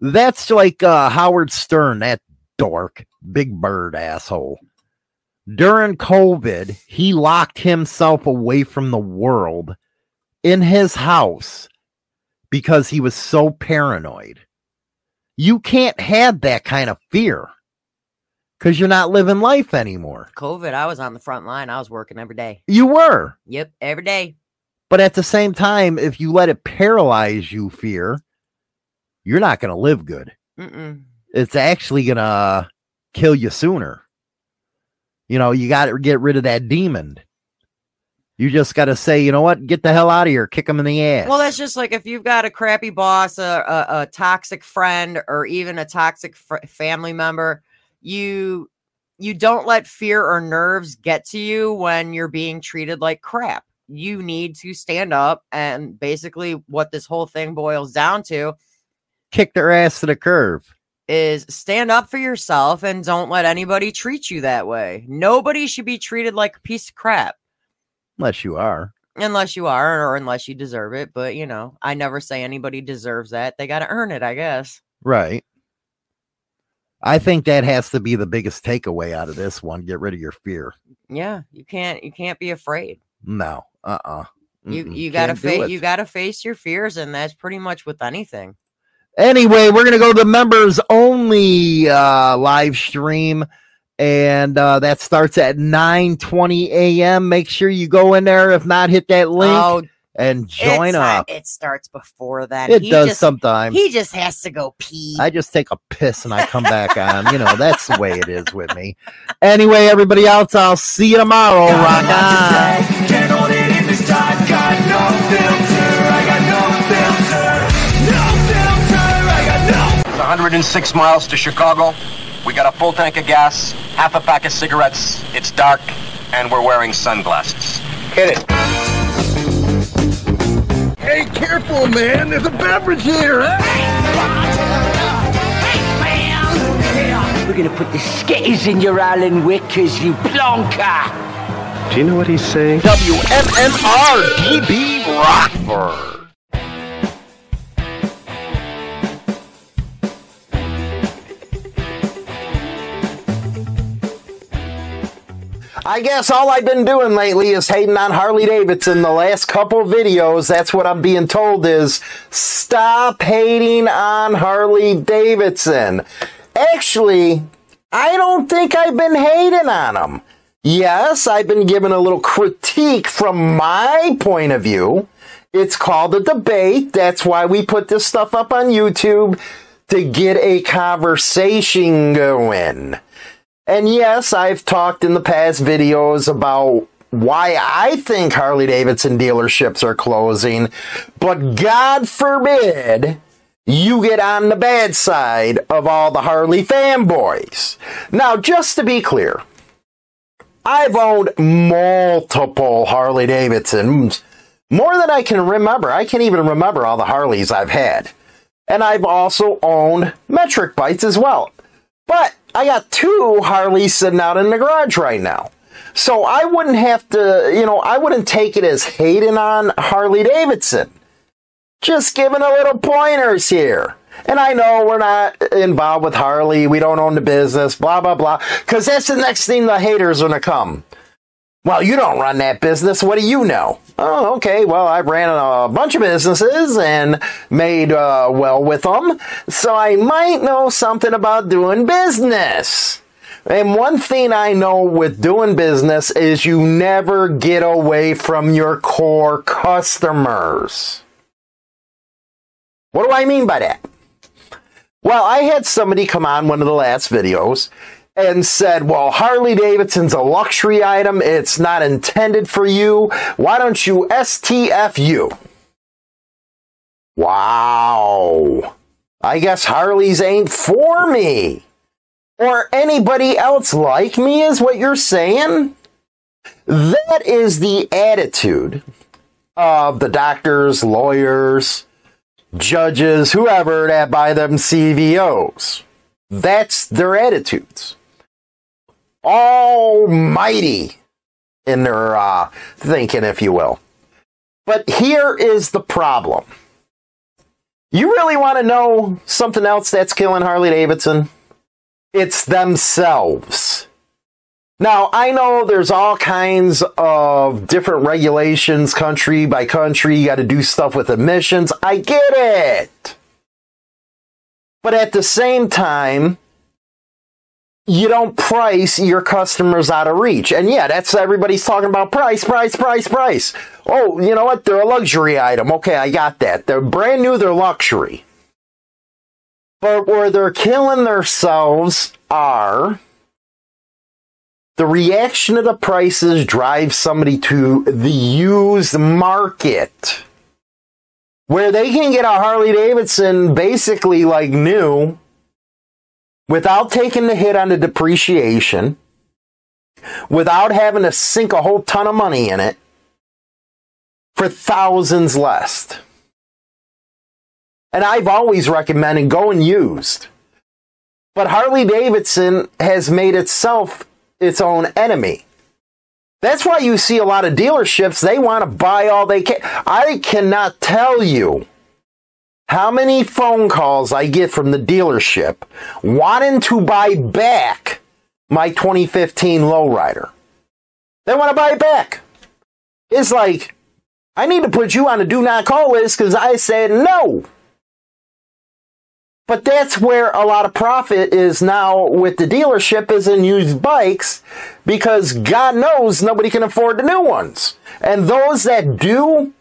that's like uh, Howard Stern, that dork, big bird asshole. During COVID, he locked himself away from the world in his house because he was so paranoid. You can't have that kind of fear because you're not living life anymore. COVID, I was on the front line. I was working every day. You were. Yep, every day. But at the same time, if you let it paralyze you, fear, you're not going to live good. Mm-mm. It's actually going to kill you sooner. You know, you got to get rid of that demon. You just got to say, you know what? Get the hell out of here. Kick him in the ass. Well, that's just like if you've got a crappy boss, a, a, a toxic friend, or even a toxic fr- family member, you you don't let fear or nerves get to you when you're being treated like crap. You need to stand up, and basically, what this whole thing boils down to kick their ass to the curb is stand up for yourself and don't let anybody treat you that way. Nobody should be treated like a piece of crap. Unless you are. Unless you are, or unless you deserve it. But you know, I never say anybody deserves that. They got to earn it, I guess. Right. I think that has to be the biggest takeaway out of this one. Get rid of your fear. Yeah, you can't. You can't be afraid. No. Uh uh You you gotta face. You gotta face your fears, and that's pretty much with anything. Anyway, we're gonna go to the members only uh, live stream, and uh, that starts at nine twenty a.m. Make sure you go in there. If not, hit that link Oh, and join it's not- up. it starts before that. It He does just, sometimes. He just has to go pee. I just take a piss and I come back [LAUGHS] on. You know, that's the way it is with me. Anyway, everybody else, I'll see you tomorrow. Rock on. 106 miles to Chicago. We got a full tank of gas, half a pack of cigarettes. It's dark, and we're wearing sunglasses. Hit it. Hey, careful, man. There's a beverage here. Hey man. We're gonna put the skitters in your Alan Whickers, you plonker! Do you know what he's saying? WMMR DB Rockford. I guess all I've been doing lately is hating on Harley Davidson. The last couple videos, that's what I'm being told is stop hating on Harley Davidson. Actually, I don't think I've been hating on them. Yes, I've been giving a little critique from my point of view. It's called a debate. That's why we put this stuff up on YouTube to get a conversation going. And yes, I've talked in the past videos about why I think Harley Davidson dealerships are closing, but God forbid you get on the bad side of all the Harley fanboys. Now, just to be clear, I've owned multiple Harley Davidsons, more than I can remember. I can't even remember all the Harleys I've had. And I've also owned metric bikes as well. But I got two Harleys sitting out in the garage right now. So I wouldn't have to, you know, I wouldn't take it as hating on Harley Davidson. Just giving a little pointers here. And I know we're not involved with Harley. We don't own the business, blah, blah, blah. Cause that's the next thing the haters are going to come. Well, you don't run that business. What do you know? Oh, okay. Well, I ran a bunch of businesses and made uh, well with them. So I might know something about doing business. And one thing I know with doing business is you never get away from your core customers. What do I mean by that? Well, I had somebody come on one of the last videos and said, well, Harley Davidson's a luxury item. It's not intended for you. Why don't you STFU? Wow. I guess Harleys ain't for me. Or anybody else like me is what you're saying? That is the attitude of the doctors, lawyers, judges, whoever that buy them CVOs. That's their attitudes. Almighty in their uh, thinking, if you will. But here is the problem. You really want to know something else that's killing Harley Davidson? It's themselves. Now, I know there's all kinds of different regulations country by country. You got to do stuff with emissions. I get it. But at the same time, you don't price your customers out of reach. And yeah, that's everybody's talking about price, price, price, price. Oh, you know what? They're a luxury item. Okay, I got that. They're brand new, they're luxury. But where they're killing themselves are the reaction of the prices drives somebody to the used market where they can get a Harley Davidson basically like new without taking the hit on the depreciation, without having to sink a whole ton of money in it for thousands less. And I've always recommended going used. But Harley Davidson has made itself its own enemy. That's why you see a lot of dealerships, they want to buy all they can. I cannot tell you how many phone calls I get from the dealership wanting to buy back my 2015 lowrider. They want to buy it back. It's like, I need to put you on a do not call list because I said no. But that's where a lot of profit is now with the dealership is in used bikes because God knows nobody can afford the new ones. And those that do,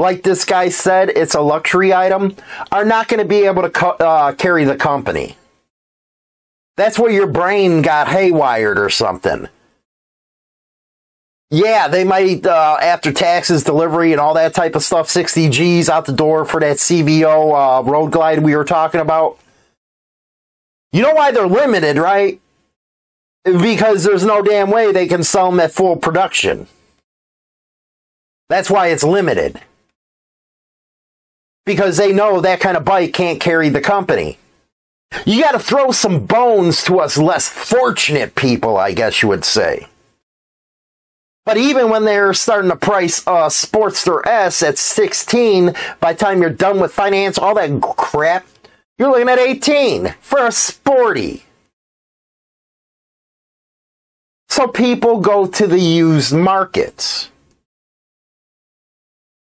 like this guy said, it's a luxury item, are not going to be able to co- uh, carry the company. That's where your brain got haywired or something. Yeah, they might, uh, after taxes, delivery, and all that type of stuff, 60 G's out the door for that CVO uh, road glide we were talking about. You know why they're limited, right? Because there's no damn way they can sell them at full production. That's why it's limited. Because they know that kind of bike can't carry the company. You got to throw some bones to us less fortunate people, I guess you would say. But even when they're starting to price a Sportster S at 16, by the time you're done with finance, all that crap, you're looking at 18 for a sporty. So people go to the used markets.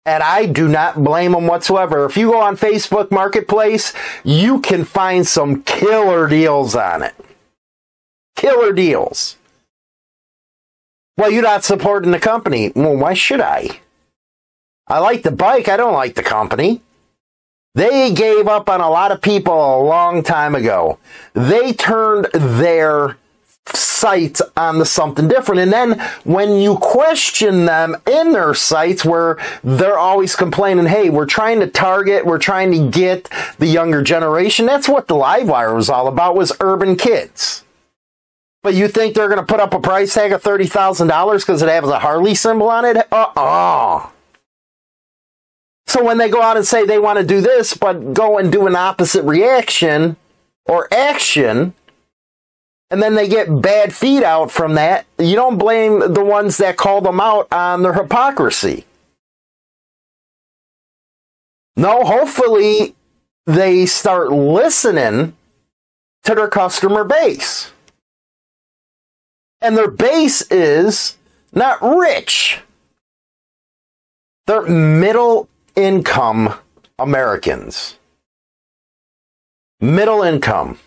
And I do not blame them whatsoever. If you go on Facebook Marketplace, you can find some killer deals on it. Killer deals. Well, you're not supporting the company. Well, why should I? I like the bike. I don't like the company. They gave up on a lot of people a long time ago. They turned their sights onto something different. And then when you question them in their sites where they're always complaining, hey, we're trying to target, we're trying to get the younger generation. That's what the Livewire was all about was urban kids. But you think they're going to put up a price tag of $30,000 because it has a Harley symbol on it? Uh-uh. So when they go out and say they want to do this, but go and do an opposite reaction or action, and then they get bad feed out from that, you don't blame the ones that call them out on their hypocrisy. No, hopefully they start listening to their customer base. And their base is not rich. They're middle income Americans. Middle income.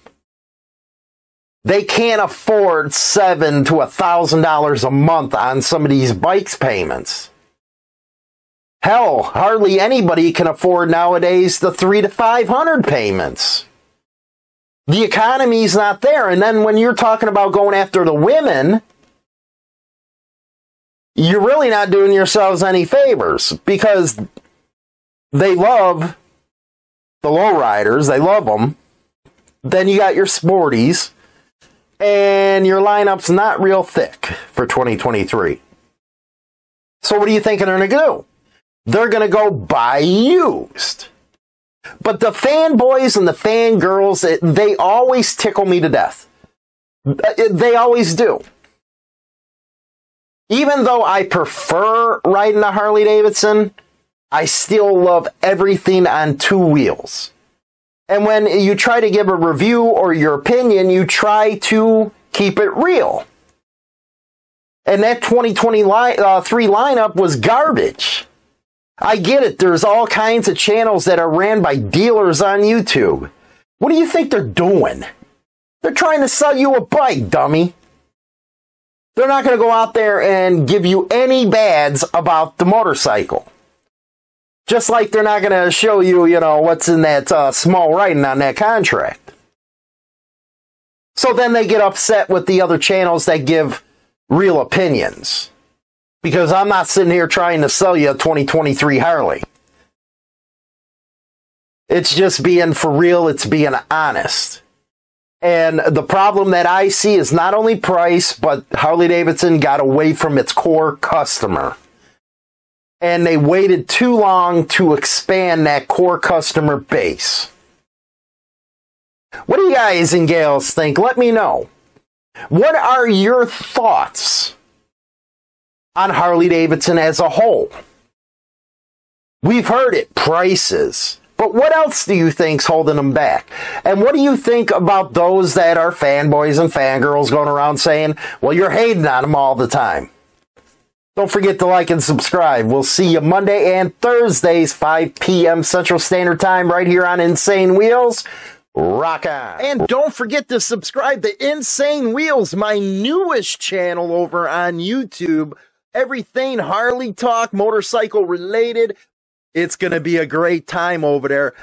They can't afford seven to a thousand dollars a month on some of these bikes payments. Hell, hardly anybody can afford nowadays the three to five hundred payments. The economy's not there. And then when you're talking about going after the women, you're really not doing yourselves any favors because they love the lowriders, they love them. Then you got your sporties, and your lineup's not real thick for 2023. So, what are you thinking they're going to do? They're going to go buy used. But the fanboys and the fangirls, they always tickle me to death. They always do. Even though I prefer riding a Harley Davidson, I still love everything on two wheels. And when you try to give a review or your opinion, you try to keep it real. And that 2023 line, uh, three lineup was garbage. I get it. There's all kinds of channels that are ran by dealers on YouTube. What do you think they're doing? They're trying to sell you a bike, dummy. They're not going to go out there and give you any bads about the motorcycle. Just like they're not going to show you, you know, what's in that uh, small writing on that contract. So then they get upset with the other channels that give real opinions. Because I'm not sitting here trying to sell you a 2023 Harley. It's just being for real, it's being honest. And the problem that I see is not only price, but Harley Davidson got away from its core customer. And they waited too long to expand that core customer base. What do you guys and gals think? Let me know. What are your thoughts on Harley Davidson as a whole? We've heard it, prices. But what else do you think's holding them back? And what do you think about those that are fanboys and fangirls going around saying, well, you're hating on them all the time? Don't forget to like and subscribe. We'll see you Monday and Thursdays, 5 p.m. Central Standard Time, right here on Insane Wheels. Rock on. And don't forget to subscribe to Insane Wheels, my newest channel over on YouTube. Everything Harley talk, motorcycle related. It's going to be a great time over there.